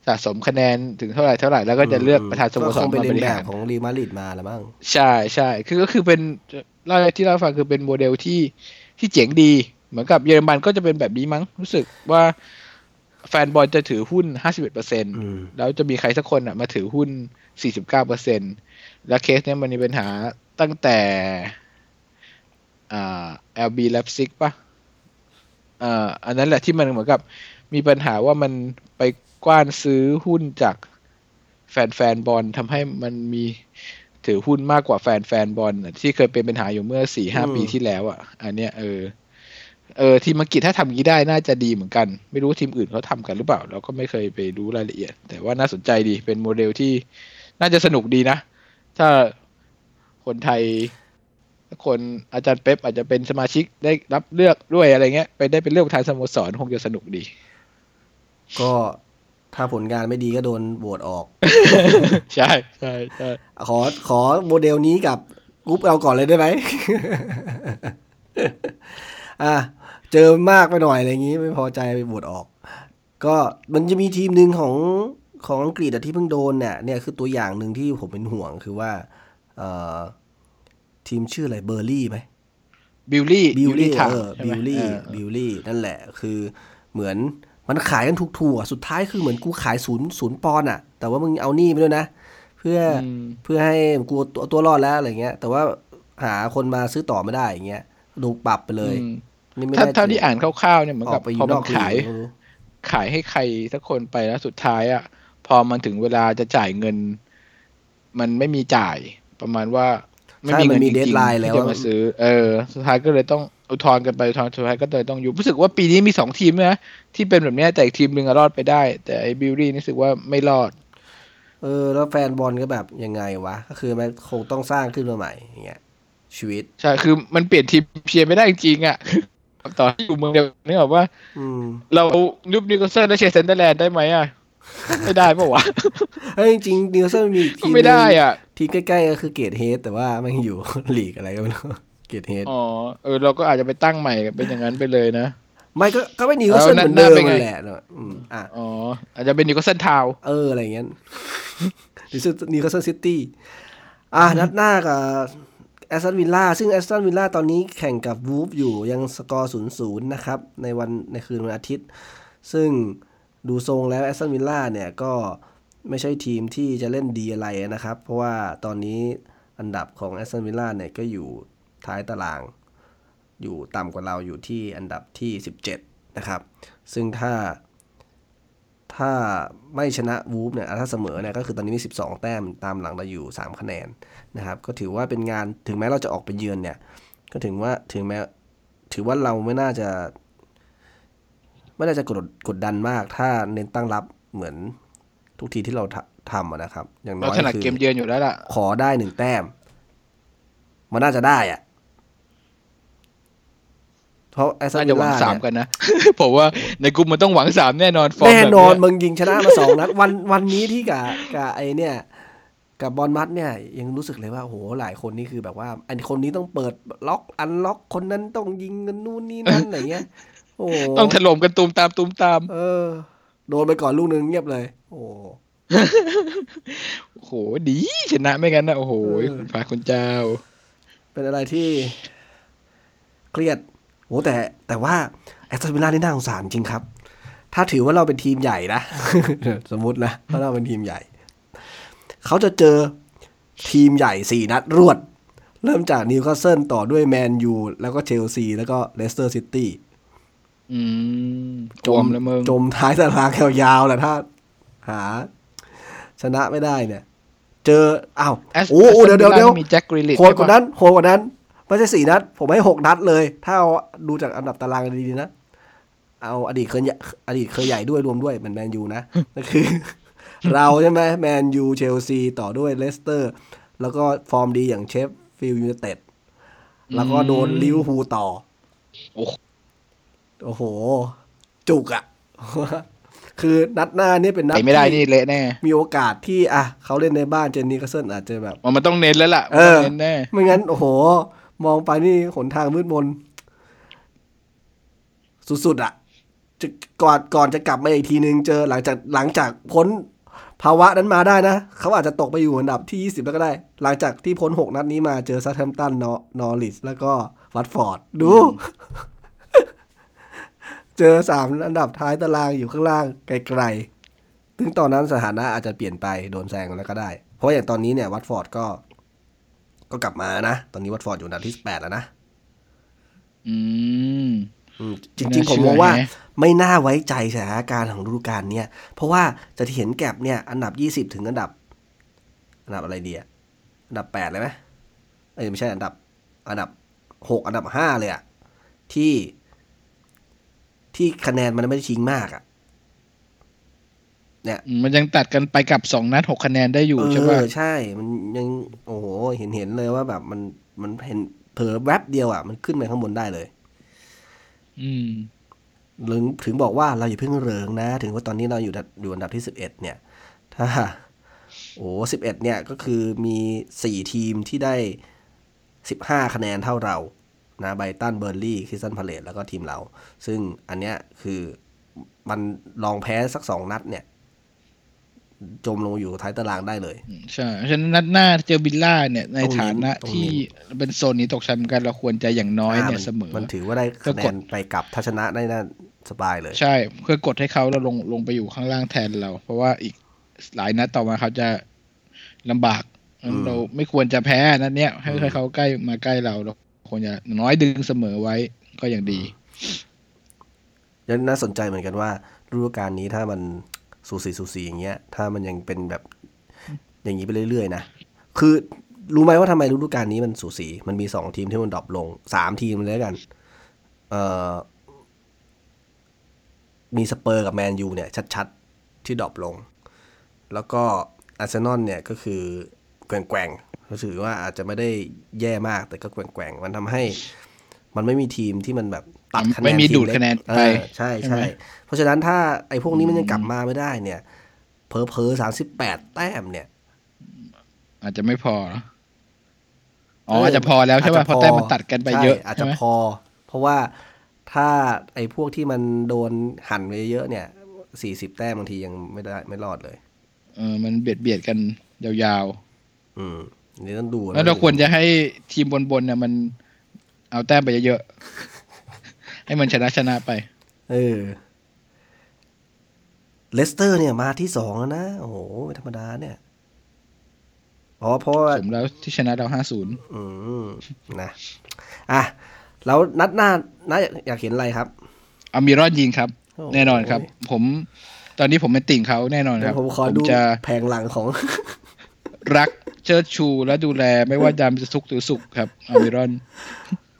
สะสมคะแนนถึงเท่าไหร่เท่าไหร่แล้วก็จะเลือกประธานสโมสรก็คงไปมาเรีบยนริแบหาบรของรีมาริดมาละมั้งใช่ใช่คือก็คือเป็น เล่าที่เราฟังคือเป็นโมเดลที่ที่เจ๋งดี เหมือนกับเยอรมันก็จะเป็นแบบนี้มั้ง รู้สึกว่าแฟนบอลจะถือหุ้น51%เปอร์เซ็นอืมแล้วจะมีใครสักคนอะมาถือหุ้น49เปอร์เซ็นแล้วเคสเนี้ยมันมีปัญหาตั้งแต่อ่า LB Leipzig ปะอ่าอันนั้นแหละที่มันเหมือนกับมีปัญหาว่ามันไปกว้านซื้อหุ้นจากแฟนแฟนบอลทำให้มันมี ถือหุ้นมากกว่าแฟนแฟนบอลน่ะที่เคยเป็นปัญหาอยู่เมื่อสี่ห้าอืมปีที่แล้วอะ อันเนี้ยเออเออทีมอังกฤษถ้าทำอย่างนี้ได้น่าจะดีเหมือนกัน ไม่รู้ทีมอื่นเขาทำกันหรือเปล่า เราก็ไม่เคยไปรู้รายละเอียด แต่ว่าน่าสนใจดีเป็นโมเดลที่น่าจะสนุกดีนะ ถ้าคนไทยคนอาจารย์เป๊ปอาจจะเป็นสมาชิกได้รับเลือกด้วยอะไรเงี้ย ไปได้เป็นเลือกประธานสโมสรคงจะสนุกดี ก็ ถ้าผลงานไม่ดีก็โดนโหวตออก ใช่ใช่ใช่ขอขอโมเดลนี้กับกรุ๊ปเราก่อนเลยได้ไหมอะเจอมากไปหน่อยอะไรอย่างนี้ไม่พอใจไปโหวตออก ก็มันจะมีทีมหนึ่งของของอังกฤษอะที่เพิ่งโดนเนี่ยเนี่ยคือตัวอย่างหนึ่งที่ผมเป็นห่วงคือว่าเอ่อทีมชื่ออะไรเบอร์ลี่ไหมบิลลี่บิลลี่ทาเออบิลลี่บิลลี่นั่นแหละ คือเหมือน มันขายกันถูกๆอะสุดท้ายคือเหมือนกูขายศูนย์ศูนย์ปอนด์อะ แต่ว่ามึงเอาหนี้ไปด้วยนะ เพื่ออเพื่อให้กูตัวตัวรอดแล้วอะไรเงี้ย แต่ว่าหาคนมาซื้อต่อไม่ได้อย่างเงี้ยดูปรับไปเลยนี่ไม่ถ้าได้เท่าที่อ่านคร่าวๆเนี่ยเหมือนอกัอบกไปอพอยู่นมัอนกลีกขายไม่รู้ขายให้ใครสักคนไปแล้วสุดท้ายอะพอมันถึงเวลาจะจ่ายเงิน มันไม่มีจ่ายประมาณว่า ไม่ใช่มีมัเงินนมีจเดริทงไลน์ๆแล้ที่วจะมาซื้อ เออ สุดท้ายก็เลยต้อง อุทธรณ์กันไปอุทธรณ์สุดท้ายก็เลยต้องยุบรู้สึกว่าปีนี้มีสองทีมนะที่เป็นแบบเนี้ยแต่อีกทีมหนึ่งอะรอดไปได้ แต่ไอ้บิลลี่นี่รู้สึกว่าไม่รอด เออ แล้วแฟนบอลก็แบบยังไงวะ ก็คือมันคงต้องสร้างขึ้นมาใหม่อย่างเงี้ยชีวิต ใช่ คือมันเปลี่ยนทีมเชียร์ไม่ได้จริงๆอะต่อให้อยู่เมืองเดียวนึกออกว่าอืมเรายุบนิวคาสเซิลและเชียร์เซนเตอร์แลนด์ได้ไหมอะไม่ได้ปะวะเฮ้ยจริงๆนิวเซนมีอีกก็ทีมไม่ได้หนึ่งอะทีมใกล้ๆก็คือเกตเฮดแต่ว่ามันอยู่ลีกอะไรก็ไม่รู้ เกตเฮดอ๋อเออเราก็อาจจะไปตั้งใหม่เป็นอย่างนั้นไปเลยนะ ไม่ก็ก็ไม่นิวเซนแล้วเหมือนเดิมหน้าเป็นไงนั่นแหละเนอะอืมอะอ๋ออาจจะเป็นนิวคาสเซิลทาวน์เอออะไรอย่างเงี้ยนิวเซนนิวคาสเซิลซิตี้อะนัดหน้ากับแอสตันวิลล่าซึ่งแอสตันวิลล่าตอนนี้แข่งกับวูฟอยู่ยังสกอร์ศูนย์ศูนย์นะครับ ในวันในคืนวันอาทิตย์ ซึ่งดูทรงแล้วแอสตันวิลล่าเนี่ยก็ไม่ใช่ทีมที่จะเล่นดีอะไรนะครับ เพราะว่าตอนนี้อันดับของแอสตันวิลล่าเนี่ยก็อยู่ ท้ายตาราง อยู่ต่ำกว่าเราอยู่ที่อันดับที่ 17 นะครับ ซึ่งถ้า ถ้าไม่ชนะวูฟเนี่ยถ้าเสมอเนี่ยก็คือตอนนี้มี 12 แต้มตามหลังเราอยู่ 3 คะแนนนะครับ ก็ถือว่าเป็นงานถึงแม้เราจะออกไปเยือนเนี่ย ก็ถึงว่าถึงแม้ถือว่าเราไม่น่าจะไม่น่าจะกดกดดันมาก ถ้าเน้นตั้งรับเหมือนทุกทีที่เราทำทำอะนะครับ อย่างน้เราอยถนัดคือเกมเยือนอยู่แล้วล่ะ ขอได้หนึ่งแต้ม มันน่าจะได้อะ เพราะแอสตันน่าวิจะลหวัล่างสามเนี่ยกันนะผมว่าในกลุ่มมันต้องหวังสามแน่นอนฟอร์มแน่นอนแบบเนี้ยมึงยิงชนะมาสองนัดวันวันนี้ที่กับกับไอเนี่ย กับบอลมัดเนี่ย ยังรู้สึกเลยว่าโอ้โหหลายคนนี่คือแบบว่าอันคนนี้ต้องเปิดล็อก unlock คนนั้นต้องยิงกันนู่นนี่นั่นอะไรเงี้ยโอ้โหต้องถล่มกันตูมตามตูมตาม เออ โดนไปก่อนลูกนึงเงียบเลย โอ้โอ้โหดีชนะไม่งั้นนะโอ้โหเออคุณพระคุณเจ้า เป็นอะไรที่เครียด โอ้แต่แต่ว่าแอสตันวิลล่านี่น่าสงสารจริงครับ ถ้าถือว่าเราเป็นทีมใหญ่นะ สมมุตินะถ้าเราเป็นทีมใหญ่ เขาจะเจอทีมใหญ่สี่นัดรวด เริ่มจากนิวคาสเซิลต่อด้วยแมนยูแล้วก็เชลซี แล้วก็เลสเตอร์ซิตี้อืมจจมมแล้วมึงจมท้ายตารางยาวๆแหละถ้า หา ชนะไม่ได้เนี่ย เจออ้าวแอสโอ้โหเดี๋ยวเดี๋ยวเดี๋ยวมีแจ็คกริลลิชโหดกว่านั้นโหดกว่านั้น ไม่ใช่สี่นัด ผมให้หกนัดเลย ถ้าเอาดูจากอันดับตารางดีๆนะ เอาอดีตเคยใหญ่อดีตเคยใหญ่ด้วยรวมด้วยเหมือนแมนยูนะก็คือ เราใช่ไหมแมนยูเชลซีต่อด้วยเลสเตอร์ แล้วก็ฟอร์มดีอย่างเชฟฟิลด์ยูไนเต็ดแล้วก็โดนลิเวอร์พูลต่อโอ้โหโอ้โห จุกอะคือนัดหน้านี่เป็นนัดไปไม่ได้นี่ที่เละแน่ มีโอกาสที่อะเขาเล่นในบ้านเจนนี่ก็เซิลอาจจะแบบ มันต้องเน้นแล้วล่ะเออมันต้องเน้นแน่ไม่งั้น โอ้โห มองไปนี่หนทางมืดมน สุดๆอะจะก่อนก่อนจะกลับมาอีกทีนึงเจอหลังจากหลังจากพ้นภาวะนั้นมาได้นะ เขาอาจจะตกไปอยู่อันดับที่ 20 แล้วก็ได้ หลังจากที่พ้น 6 นัดนี้มาเจอซัตแฮมป์ตันนอนอริสแล้วก็วัตฟอร์ด ดู เจอสามอันดับท้ายตารางอยู่ข้างล่างไกลๆถึงตอนนั้นสถานะอาจจะเปลี่ยนไปโดนแซงแล้วก็ได้ เพราะอย่างตอนนี้เนี่ยวัตฟอร์ดก็ ก็กลับมานะ ตอนนี้วัตฟอร์ดอยู่อันดับที่8แล้วนะ อืมอืมจไม่ริงน่าๆผมเชื่อมองว่าแฮะไม่น่าไว้ใจสถานการณ์ของฤดูกาลเนี่ย เพราะว่าจะเห็นแก็บเนี่ย อันดับยี่สิบถึงอันดับ อันดับอะไรดีอะอันดับแปดเลยไหมเอ้ยไม่ใช่อันดับ อันดับหกอันดับห้าเลยอะที่ที่คะแนนมันไม่ได้ชิงมากอะ เนี่ยอืมมันยังตัดกันไปกับสองนัดหกคะแนนได้อยู่เอใช่ป่ะอใช่ มันยังโอ้โหเห็นเห็นเลยว่าแบบมันมันเห็นเผลอแวบเดียวอะมันขึ้นไปข้างบนได้เลย อืมถึงถึงบอกว่าเราอย่าเพิ่งเริงนะ ถึงว่าตอนนี้เราอยู่ดับอยู่อันดับที่สิบเอ็ดเนี่ย ถ้า โอ้สิบเอ็ดเนี่ยก็คือมีสี่ทีมที่ได้สิบห้าคะแนนเท่าเรานะไบรท์ตันเบิร์นลีย์คริสตัลพาเลซแล้วก็ทีมเรา ซึ่งอันเนี้ยคือมันลองแพ้สักสองนัดเนี่ย จมลงอยู่ท้ายตารางได้เลยใช่ฉะนั้นนัดหน้าเจอวิลล่าเนี่ยในตรงนี้ฐานะตรงนี้ที่เป็นโซนนี้ตกชั้นเหมือนกันเราควรจะอย่างน้อยเนี่ยาเสมอ มันถือว่าได้ก็คะแนกดนไปกลับถ้าชนะได้น่าสบายเลย ใช่เพื่อกดให้เขาเราลงลงไปอยู่ข้างล่างแทนเรา เพราะว่าอีกหลายนัดต่อมาเขาจะลำบากอืมเราไม่ควรจะแพ้นัดเนี้ยให้อืมให้เขาใกล้มาใกล้เราเราควรจะอย่างน้อยดึงเสมอไว้ก็ยังดียังน่าสนใจเหมือนกันว่าฤดูกาลนี้ถ้ามัน สูสีสูสีอย่างเงี้ย ถ้ามันยังเป็นแบบอย่างนี้ไปเรื่อยๆนะ คือรู้ไหมว่าทำไมฤดูกาลนี้มันสูสี มันมีสองทีมที่มัน drop ลงสามทีมเลยแล้วกัน เอ่อ มีสเปอร์กับแมนยูเนี่ย ชัดๆ ที่ drop ลง แล้วก็อาร์เซนอลเนี่ยก็คือแกว่งๆรู้สึกว่าอาจจะไม่ได้แย่มากแต่ก็แกว่งๆ มันทำให้ มันไม่มีทีมที่มันแบบ ตัดคะแนนไม่มีทีดูดเล็กคะแนนเอไปอใช่ใช่ไหใช่มเพราะฉะนั้นถ้าไอ้พวกนี้มันยังกลับมาไม่ได้เนี่ยเผลอเผลอสามสิบแปดแต้มเนี่ย อาจจะไม่พอนะอ๋ออาจจะพอแล้วใช่ป่ะเพราะแต้มมันตัดกันไปเยอะใช่อาจใช่จะไหมพอ เพราะว่าถ้าไอ้พวกที่มันโดนหั่นไปเยอะเนี่ยสี่สิบแต้มบางทียังไม่ได้ไม่รอดเลย เออ มันเบียดเบียดกันยาวอืมอันนี่ต้องดูๆนะแล้วเราควรจะให้ทีมบนๆเนี่ยมันเอาแต้มไปเยอะๆ ให้มันชนะชนะไป เออเลสเตอร์เนี่ยมาที่สองแล้วนะ โอ้โหไม่ธรรมดาเนี่ยอ๋อเพราะว่าสมแล้วที่ชนะเราห้าศูนย์อืมนะอะแล้วนัดหน้านัดอยากเห็นอะไรครับอามิรอนยิงครับโอ้โหแน่นอนครับ ผมตอนนี้ผมเป็นติ่งเขาแน่นอนคเดี๋ยรับวผมขอดูจะแผงหลังของ รักเชิดชูและดูแลไม่ว่ายามจะทุกข์หรือสุขครับอามิรอน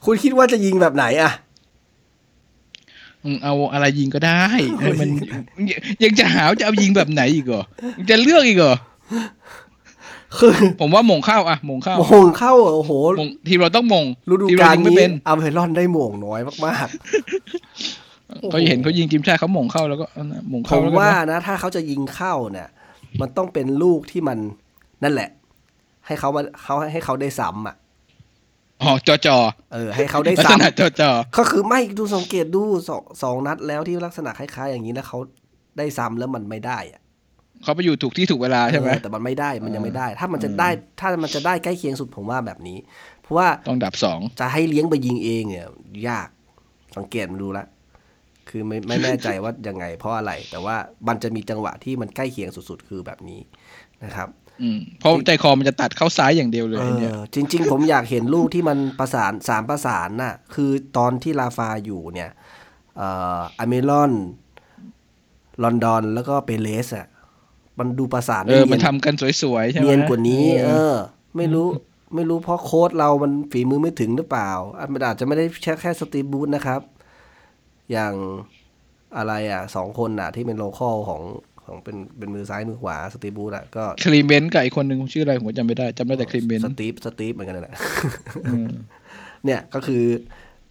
คุณคิดว่าจะยิงแบบไหนอะมึง เอาอะไรยิงก็ได้ให้มันยังจะหาว่าจะเอายิงแบบไหนอีกเหรอมึงจะเลือกอีกเหรอคือผมว่าหม่งเข้าอะหม่งเข้าโมงเข้าอะโอ้โหหม่งทีมเราต้องหม่งฤดูทีมกาเราลยิงไม่นี้เป็นอาเวรอนได้โมงน้อยมากเขาเห็นเขายิงทีมชาติเขาหม่งเข้าแล้วก็หม่งๆผเข้ามแล้วกันว่านะนะ ถ้าเขาจะยิงเข้าเนี่ย มันต้องเป็นลูกที่มันนั่นแหละ ให้เขามาเขาให้เขาได้ซ้ำอะ อ๋อจอจอเออ ให้เขาได้ลักษซ้ำณะจอจอก็คือไม่ดูสังเกตดูสองสองนัดแล้วที่ลักษณะคล้ายๆ อย่างนี้แล้วเขาได้ซ้ำแล้วมันไม่ได้อะเขาไปอยู่ถูกที่ถูกเวลาใช่ไหม เออแต่มันไม่ได้มันยังไม่ได้ ถ้ามันจะอืมได้ถ้ามันจะได้ใกล้เคียงสุดผมว่าแบบนี้ เพราะว่า ต้องดับสอง จะให้เลี้ยงไปยิงเองเนี่ย ยากสังเกตมาดูละ คือไม่ไม่แน่ใจว่ายังไงเพราะอะไร แต่ว่ามันจะมีจังหวะที่มันใกล้เคียงสุดๆ คือแบบนี้นะครับ อืมเพราะใจคอมันจะตัดเข้าซ้ายอย่างเดียวเลยเอเนี่ยอจริง ๆ ผมอยากเห็นลูกที่มันประสานสามประสานน่ะ คือตอนที่ราฟาอยู่เนี่ยเอ่ออัลมิรอน รอนดอนแล้วก็เปเรซอะมันดูประสานเออได้มันเนียนทำกันสวยๆใช่ไหมเนียนกว่านี้เอเอออ ไม่รู้ไม่รู้เพราะโค้ชเรามันฝีมือไม่ถึงหรือเปล่าอะมันอาจจะไม่ได้แค่แค่สตีฟบรูซนะครับ อย่างอะไรอะสองคนอะ ที่เป็น local ของ ของเป็นเป็นมือซ้ายมือขวาสตีฟบรูซอะก็คลีเมนต์กับอีกคนหนึ่งชื่ออะไรผมจำไม่ได้จำได้แต่คลีเมนซ์สตีฟสตีฟเหมือนกันนั่นแหละอืมเนี่ยก็คือ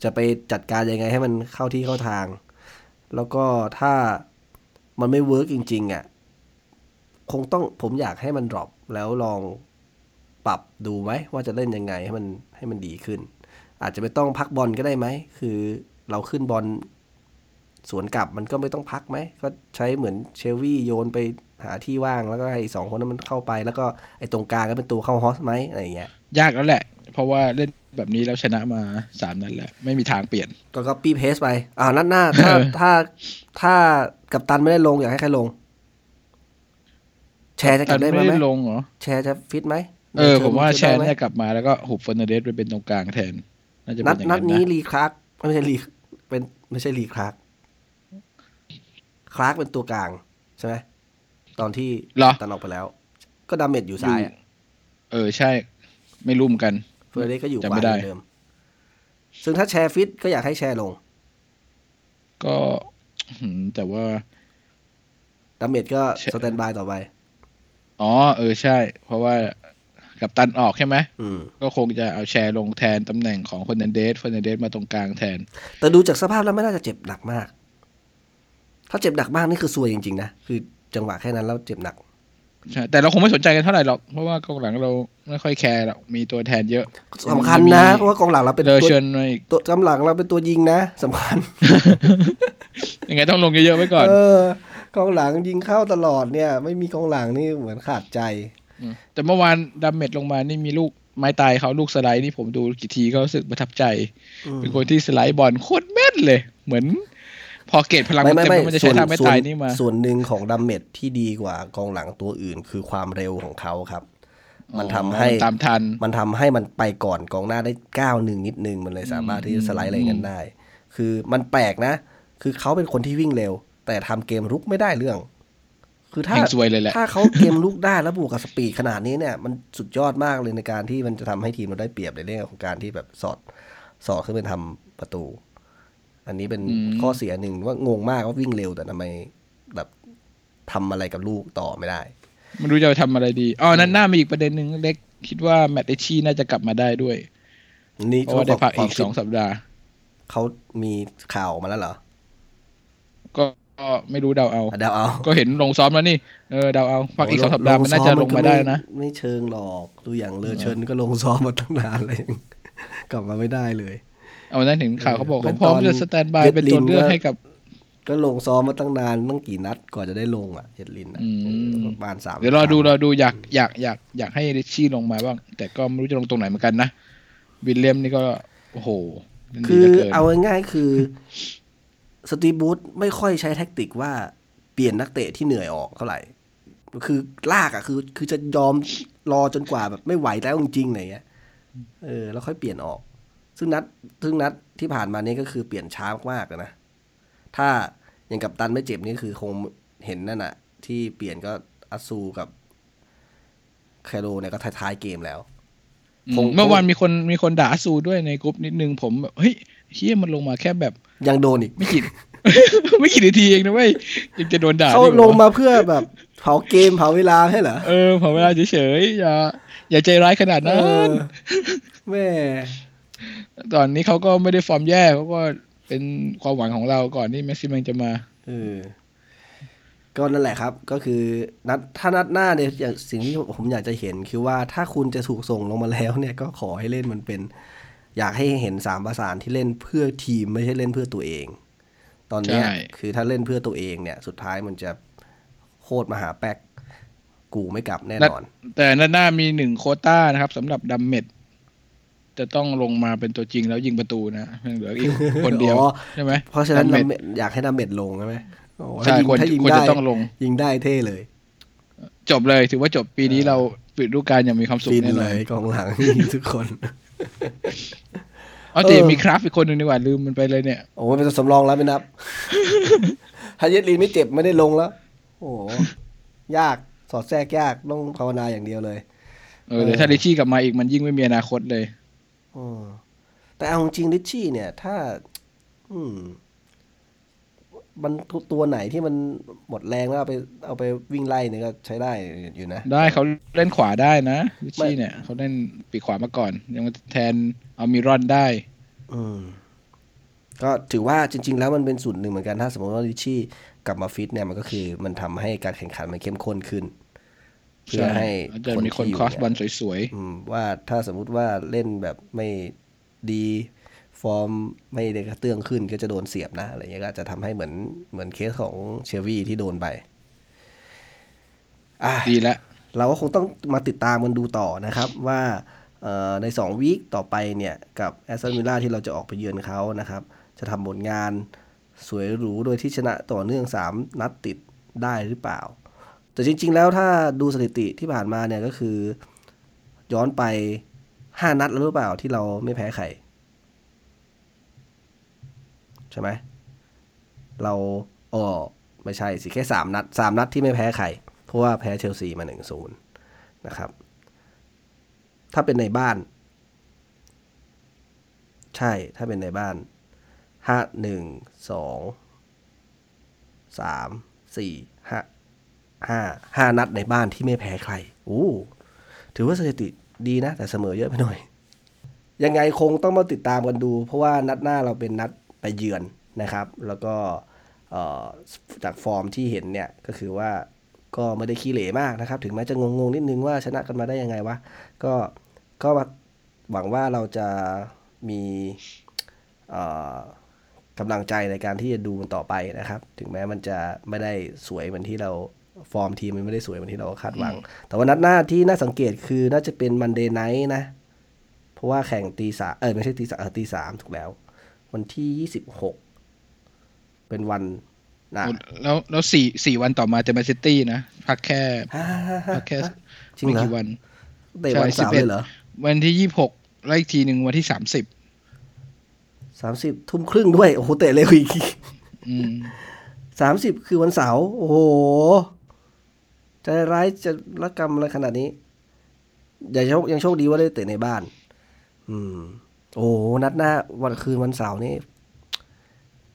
จะไปจัดการยังไงให้มันเข้าที่เข้าทาง แล้วก็ถ้ามันไม่ work จริง ๆอะคงต้องผมอยากให้มัน drop แล้วลองปรับดูไหมว่าจะเล่นยังไงให้มันให้มันดีขึ้น อาจจะไม่ต้องพักบอลก็ได้ไหม คือเราขึ้นบอล สวนกลับมันก็ไม่ต้องพักไหม ก็ใช้เหมือนเชลวี่โยนไปหาที่ว่างแล้วก็ให้สองคนนั้นมันเข้าไป แล้วก็ไอ้ตรงกลางก็เป็นตัวเข้าฮอสไหมอะไรอย่างเงี้ย ยากแล้วแหละ เพราะว่าเล่นแบบนี้แล้วชนะมาสามนัดแล้ว ไม่มีทางเปลี่ยน ก็ก็ปี้เพสไปอ่านัดหน้า ถ้าเออถ้าถ้ากับตันไม่ได้ลงอยากให้ใครลง แชร์จะกลับได้ไม่ไหมได้ลงเหรอแชร์จะฟิตไหมเออผมว่าแชร์ได้ไหมเนี่ยกลับมาแล้วก็หุบเฟอร์นันเดสไปเป็นตรงกลางแทนน่าจะเป็นันดอย่างนันั้ดนนี้นะรีคลาร์กไม่ใช่รีเป็นไม่ใช่รีคลาร์ก คลาร์กเป็นตัวกลางใช่ไหมตอนที่เหรอตันออกไปแล้ว ก็ดาเมจอยู่ซ้ายอะเออใช่ ไม่รู้เหมือนกันเฟอร์เรสก็อยู่ขจำวาไม่เหได้มือนเดิม ซึ่งถ้าแชร์ฟิตก็อยากให้แชร์ลง ก็หืมแต่ว่าดาเมจก็แชร์สแตนบายต่อไป อ๋อ เออใช่ เพราะว่ากับตันออกใช่ไหมอืมก็คงจะเอาแชร์ลงแทนตำแหน่งของเฟอร์นันเดสเฟอร์นันเดสมาตรงกลางแทน แต่ดูจากสภาพแล้วไม่น่าจะเจ็บหนักมาก ถ้าเจ็บหนักมากนี่คือซวยจริงๆนะคือจังหวะแค่นั้นแล้วเจ็บหนักใช่แต่เราคงไม่สนใจกันเท่าไหร่หรอก เพราะว่ากองหลังเราไม่ค่อยแคร์หรอกมีตัวแทนเยอะสำคัญนะเพราะว่ากองหลังเราเป็นเลอตัวเชิญมาอีกตัวกำลังเราเป็นตัวยิงนะสำคัญยังไงต้องลงเยอะๆไว้ก่อนเออกองหลังยิงเข้าตลอดเนี่ย ไม่มีกองหลังนี่เหมือนขาดใจแต่เมื่อวานดาเมจลงมานี่มีลูกไม้ตายเขาลูกสไลด์นี่ผมดูกี่ทีก็รู้สึกประทับใจอืมเป็นคนที่สไลด์บอลโคตรแม่นเลย เหมือน พอเกจพลังไม่มันไม่เต็มไม่แล้วมันจะส่ใช้วนท่าไม้ส่วตายนนี่มา ส่วนหนึ่งของดัมเมจที่ดีกว่ากองหลังตัวอื่น คือความเร็วของเขาครับ มันทำให้ตามทัน มันทำให้มันไปก่อนกองหน้าได้ก้าวหนึ่งนิดนึงมันเลยสามารถที่จะสไลด์อะไรกันได้ คือมันแปลกนะ คือเขาเป็นคนที่วิ่งเร็ว แต่ทำเกมรุกไม่ได้เรื่อง คือถ้าแห่งซวยเลยแหละถ้าเขาเกมรุกได้แล้วบวกกับ speed ขนาดนี้เนี่ย มันสุดยอดมากเลยในการที่มันจะทำให้ทีมเราได้เปรียบในเรื่องของการที่แบบสอดสอดขึ้นไปทำประตู อันนี้เป็นอืมข้อเสียหนึ่งว่างงมากว่าวิ่งเร็วแต่ทำไมแบบทำอะไรกับลูกต่อไม่ได้ไม่รู้จะทำอะไรดีอ๋อนั้นหน้ามีอีกประเด็นหนึ่งเล็กคิดว่าแมตต์เอชีน่าจะกลับมาได้ด้วย นี่เพราะว่าได้พักอีกควมสองสัปดาห์เขามีข่าวมาแล้วเหรอ ก็ก็ไม่รู้เดาเอาอะเดาเอา ก็เห็นลงซ้อมแล้วนี่เออเดาเอาพักอีกสองสัปดาห์มันน่าจะลงมาได้นะ ไม่เชิงหรอกดูอย่างเลอเชิญก็ลงซ้อมมาตั้งนานเลย กลับมาไม่ได้เลย เอานั้นถึงข่าวเขาบอกเหมืเขาอนพร้อมตอนจะสแตนบายเย็ดเป็นตัวเลือกลินก็ให้กับ ก็ลงซ้อมมาตั้งนานตั้งกี่นัดกว่อนจะได้ลงอะเจ็ดลินอะอืมประมาณสามเดี๋ยวรอดูรอดูอยากอยากอยากอยากให้ริชชี่ลงมาบ้าง แต่ก็ไม่รู้จะลงตรงไหนเหมือนกันนะวิลเลียมนี่ก็โอ้โหล่นดีคือหลืกินเอาง่ายๆคือสตีฟบูธไม่ค่อยใช้แท็กติกว่าเปลี่ยนนักเตะที่เหนื่อยออกเท่าไหร่ คือลากอะคือ คือจะยอมรอจนกว่าแบบไม่ไหวแล้วจริงๆอะไรเงี้ยเออ แล้วค่อยเปลี่ยนออก ซึ่งนัดซึ่งนัดที่ผ่านมานี้ก็คือเปลี่ยนช้ามากๆเลยนะ ถ้าอย่างกับตันไม่เจ็บนี่คือคงเห็นนั่นน่ะที่เปลี่ยนก็อัสซูกับแคโรเนี่ยก็ท้ายๆเกมแล้วอืมคงเมื่อวานมีคนมีคนด่าซูด้วยในกลุ่มนิดนึงผมแบบเฮ้ยเฮียมันลงมาแค่แบบ ยังโดนอีกไม่กี่ไม่กี่นาทีเองนะเว้ยยังจะโดนด่าเขาได้หรอลงมาเพื่อแบบเผาเกมเผาเวลาให้เหรอเออพอเวลาเฉยๆอย่าอย่าใจร้ายขนาดเอนั้นอแม่ ตอนนี้เขาก็ไม่ได้ฟอร์มแย่เขาก็เป็นความหวังของเราก่อนที่เมสซี่มันจะมาเออก็นั่นแหละครับ ก็คือนัดถ้านัดหน้าเนี่ยอย่างสิ่งที่ผมอยากจะเห็นคือว่าถ้าคุณจะถูกส่งลงมาแล้วเนี่ยก็ขอให้เล่นมันเป็น อยากให้เห็นสามประสานที่เล่นเพื่อทีมไม่ใช่เล่นเพื่อตัวเอง ตอนเนี้ยใช่คือถ้าเล่นเพื่อตัวเองเนี่ย สุดท้ายมันจะโคตรมหาแป๊กกูไม่กลับแน่นอน แต่นัดหน้ามีหนึ่งโควต้านะครับสำหรับดัมเมจ จะต้องลงมาเป็นตัวจริงแล้วยิงประตูนะยังเหลืออีกคนเดียวอ๋อใช่ไหมเพราะฉะนั้นดัมเมจดาเมจอยากให้ดาเมจลงใช่ไหมโอ้ใช่ถ้ายิงควรถ้ายิงควรได้จะต้องลง ยิงได้เท่เลย จบเลยถือว่าจบปีนี้เราปิดฤดูกาลอย่างมีความสุขฟินแน่นเลอนยกองหลังทุกคนเอาแต่เออมีคราฟอีกคนหนึ่งดีกว่าลืมมันไปเลยเนี่ยโอ้ยเป็นตัวสำรองแล้วไม่นับถ้าเยดลีนไม่เจ็บไม่ได้ลงแล้ว โอ้โหยากสอดแทรกยากต้องภาวนาอย่างเดียวเลย เออเดี๋ยวถ้าริชี่กลับมาอีกมันยิ่งไม่มีอนาคตเลย อืมแต่เอาจริงลิชชี่เนี่ย ถ้า อืม มันตัวไหนที่มันหมดแรงแล้วเอาไปเอาไปวิ่งไล่เนี่ยก็ใช้ได้อยู่นะ ได้เขาเล่นขวาได้นะริชี่ไม่เนี่ยเขาเล่นปีกขวามาก่อน ยังแทนเอามิรอนได้ อืมก็ถือว่าจริง ๆ แล้วมันเป็นส่วนหนึ่งเหมือนกันถ้าสมมติว่าริชี่กลับมาฟิตเนี่ยมันก็คือมันทำให้การแข่งขันมันเข้มข้นขึ้น เพื่อให้อาจจะมีคนที่อยู่ครอสบอลสวยอืมว่าถ้าสมมุติว่าเล่นแบบไม่ดีฟอร์มไม่ได้กระเตื้องขึ้นก็จะโดนเสียบนะอะไรเงี้ยก็อาจจะทำให้เหมือนเหมือนเคสของเชลวีที่โดนไปอะๆดีแล้วเราก็คงต้องมาติดตามกันดูต่อนะครับว่าเอ่อใน 2 วีคต่อไปเนี่ย กับแอสตันวิลล่าที่เราจะออกไปเยือนเขานะครับ จะทำผลงานสวยหรูโดยที่ชนะต่อเนื่อง 3 นัดติดได้หรือเปล่า แต่จริง ๆ แล้วถ้าดูสถิติที่ผ่านมาเนี่ยก็คือ ย้อนไป5นัดแล้วหรือเปล่าที่เราไม่แพ้ใครใช่ไหมเราอ๋อไม่ใช่สิแค่3นัด3นัดที่ไม่แพ้ใคร เพราะว่าแพ้เชลซีมา1-0นะครับ ถ้าเป็นในบ้าน ใช่ถ้าเป็นในบ้านห้าหนึ่งสองสามสี่ ห้าห้านัดในบ้านที่ไม่แพ้ใครโอ้ถือว่าสถิติดีนะ แต่เสมอเยอะไปหน่อย ยังไงคงต้องมาติดตามกันดู เพราะว่านัดหน้าเราเป็นนัดไปเยือนนะครับ แล้วก็จากฟอร์มที่เห็นเนี่ยก็คือว่าก็ไม่ได้ขี้เหร่มากนะครับ ถึงแม้จะงงๆนิดนึงว่าชนะกันมาได้ยังไงวะ ก็ก็หวังว่าเราจะมีกำลังใจในการที่จะดูมันต่อไปนะครับ ถึงแม้มันจะไม่ได้สวยเหมือนที่เรา ฟอร์มทีมมันไม่ได้สวยเหมือนที่เราคาดหวัง แต่ว่านัดหน้าที่น่าสังเกตคือน่าจะเป็น Monday night นะ เพราะว่าแข่งตีสามเออไม่ใช่ตีสามเออตีสามถูกแล้ว วันที่ยี่สิบหกเป็นวันนะแล้วแล้วสี่สี่วันต่อมาจะมาซิตี้นะ พักแค่ฮ่าฮ่าฮ่าพักแค่จริงไม่เหรอกี่วันเตะวันใช่เสาร์11เลยเหรอ วันที่ยี่สิบหกแล้วอีกทีหนึ่งวันที่สามสิบสามสิบทุ่มครึ่งด้วย โอ้โหเตะเร็วอีกอืมสามสิบคือวันเสาร์โอ้โห ใจร้ายจะละกรรมอะไรขนาดนี้อย่าโชคยังโชคดีว่าได้เตะในบ้าน อืม โอ้โหนัดหน้า วันคืนวันเสาร์นี่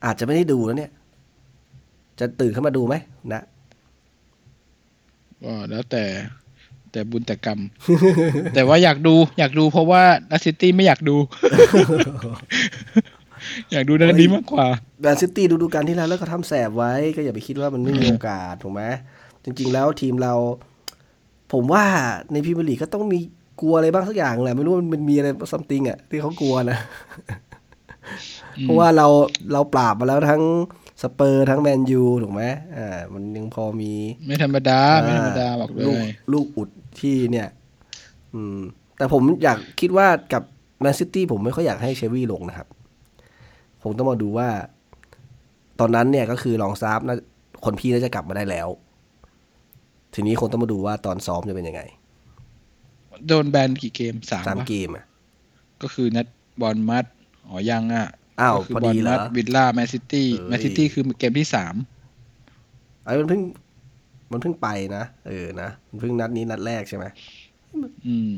อาจจะไม่ได้ดูแล้วเนี่ย จะตื่นขึ้นมาดูไหมนะก็แล้วแต่ แต่บุญแต่กรรม แต่ว่าอยากดู อยากดูเพราะว่านัดซิตี้ไม่อยากดู อยากดูนัดนี้มากกว่าแมนซิตี้ดูดูการที่แล้วแล้วก็ทำแสบไว้ ก็อย่าไปคิดว่ามันไม่มีโอกาสถูกไหม จริง ๆ แล้วทีมเรา ผมว่าในพรีเมียร์ลีกก็ต้องมีกลัวอะไรบ้างสักอย่างแหละไม่รู้มันมีอะไร something อะที่เขากลัวนะเพราะว่าเราเราปราบมาแล้วทั้งสเปอร์ทั้งแมนยูถูกไหมอ่า มันยังพอมี ไม่ธรรมดา ไม่ธรรมดาบอกเลลูกยลูกอุดที่เนี่ย อืม แต่ผมอยากคิดว่ากับแมนซิตี้ผมไม่ค่อยอยากให้เชวี่ลงนะครับ ผมต้องมาดูว่า ตอนนั้นเนี่ยก็คือลองซาฟนะคนพี่น่าจะกลับมาได้แล้ว ทีนี้คงต้องมาดูว่าตอนซ้อมจะเป็นยังไง โดนแบนกี่เกมสามสามปะเกมอะ ก็คือนัดบอลมัดอ๋อยังอะอ้าวก็คืพอดีเหรอบลมัวิลล่าแมนซิตี้เอ้ยแมนซิตี้คือเกมที่สามไอ้มันเพิ่ง มันเพิ่งไปนะเออนะมันเพิ่งนัดนี้นัดแรกใช่ไหมอืม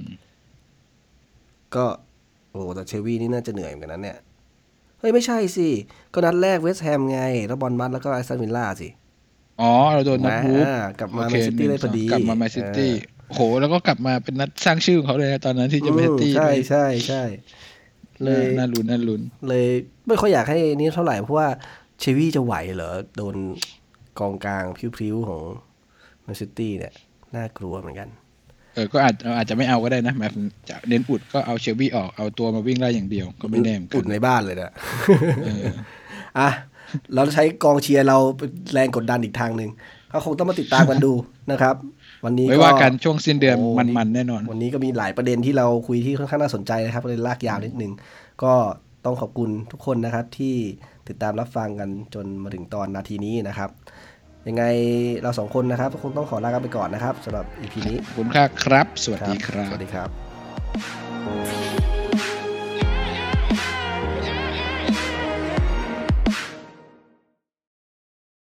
ก็โอ้แต่เชวี่นี่น่าจะเหนื่อยเหมือนกันนั้นเนี่ย เฮ้ย ไม่ใช่สิ ก็นัดแรกเวสต์แฮมไง แล้วบอร์นมัธแล้วก็แอสตันวิลล่าสิ อ๋อ เราโดนนัดวูล์ฟอ่ากลับมาโอแมเคนซิตี้หได้นึ่งพอดี กลับมาแมนซิตี้โห แล้วก็กลับมาเป็นนัดสร้างชื่อของเขาเลยนะตอนนั้นที่จะแมนซิตี้อืมใช่ใช่ใช่เลยน่าลุ้นน่าลุ้นเลยไม่ค่อยอยากให้นี้เท่าไหร่เพราะว่าเชวี่จะไหวเหรอโดนกองกลางพริ้วๆของแมนซิตี้เนี่ยน่ากลัวเหมือนกันเออ ก็อาจอาจจะไม่เอาก็ได้นะแบบจะเน้นอุดก็เอาเชลบี้ออก เอาตัวมาวิ่งไล่อย่างเดียว ก็ไม่แน่เหมือนกัอุนดในบ้านเลยนะเอออะ เราใช้กองเชียร์เราเป็นแรงกดดันอีกทางหนึ่งก็คงต้องมาติดตามกันดูนะครับ วันนี้ไว้ว่ากันช่วงสิ้นเดือนโมันๆแน่นอน วันนี้ก็มีหลายประเด็นที่เราคุยที่ค่อนข้างน่าสนใจนะครับเลยลากยาวนิดนึงก็ต้องขอบคุณทุกคนนะครับที่ติดตามรับฟังกันจนมาถึงตอนนาทีนี้นะครับ ยังไงเราสองคนนะครับคงต้องขอลากันไปก่อนนะครับสำหรับ EP นี้ขอบคุณค่าครับ สวัสดีครัสบวัสดีครับ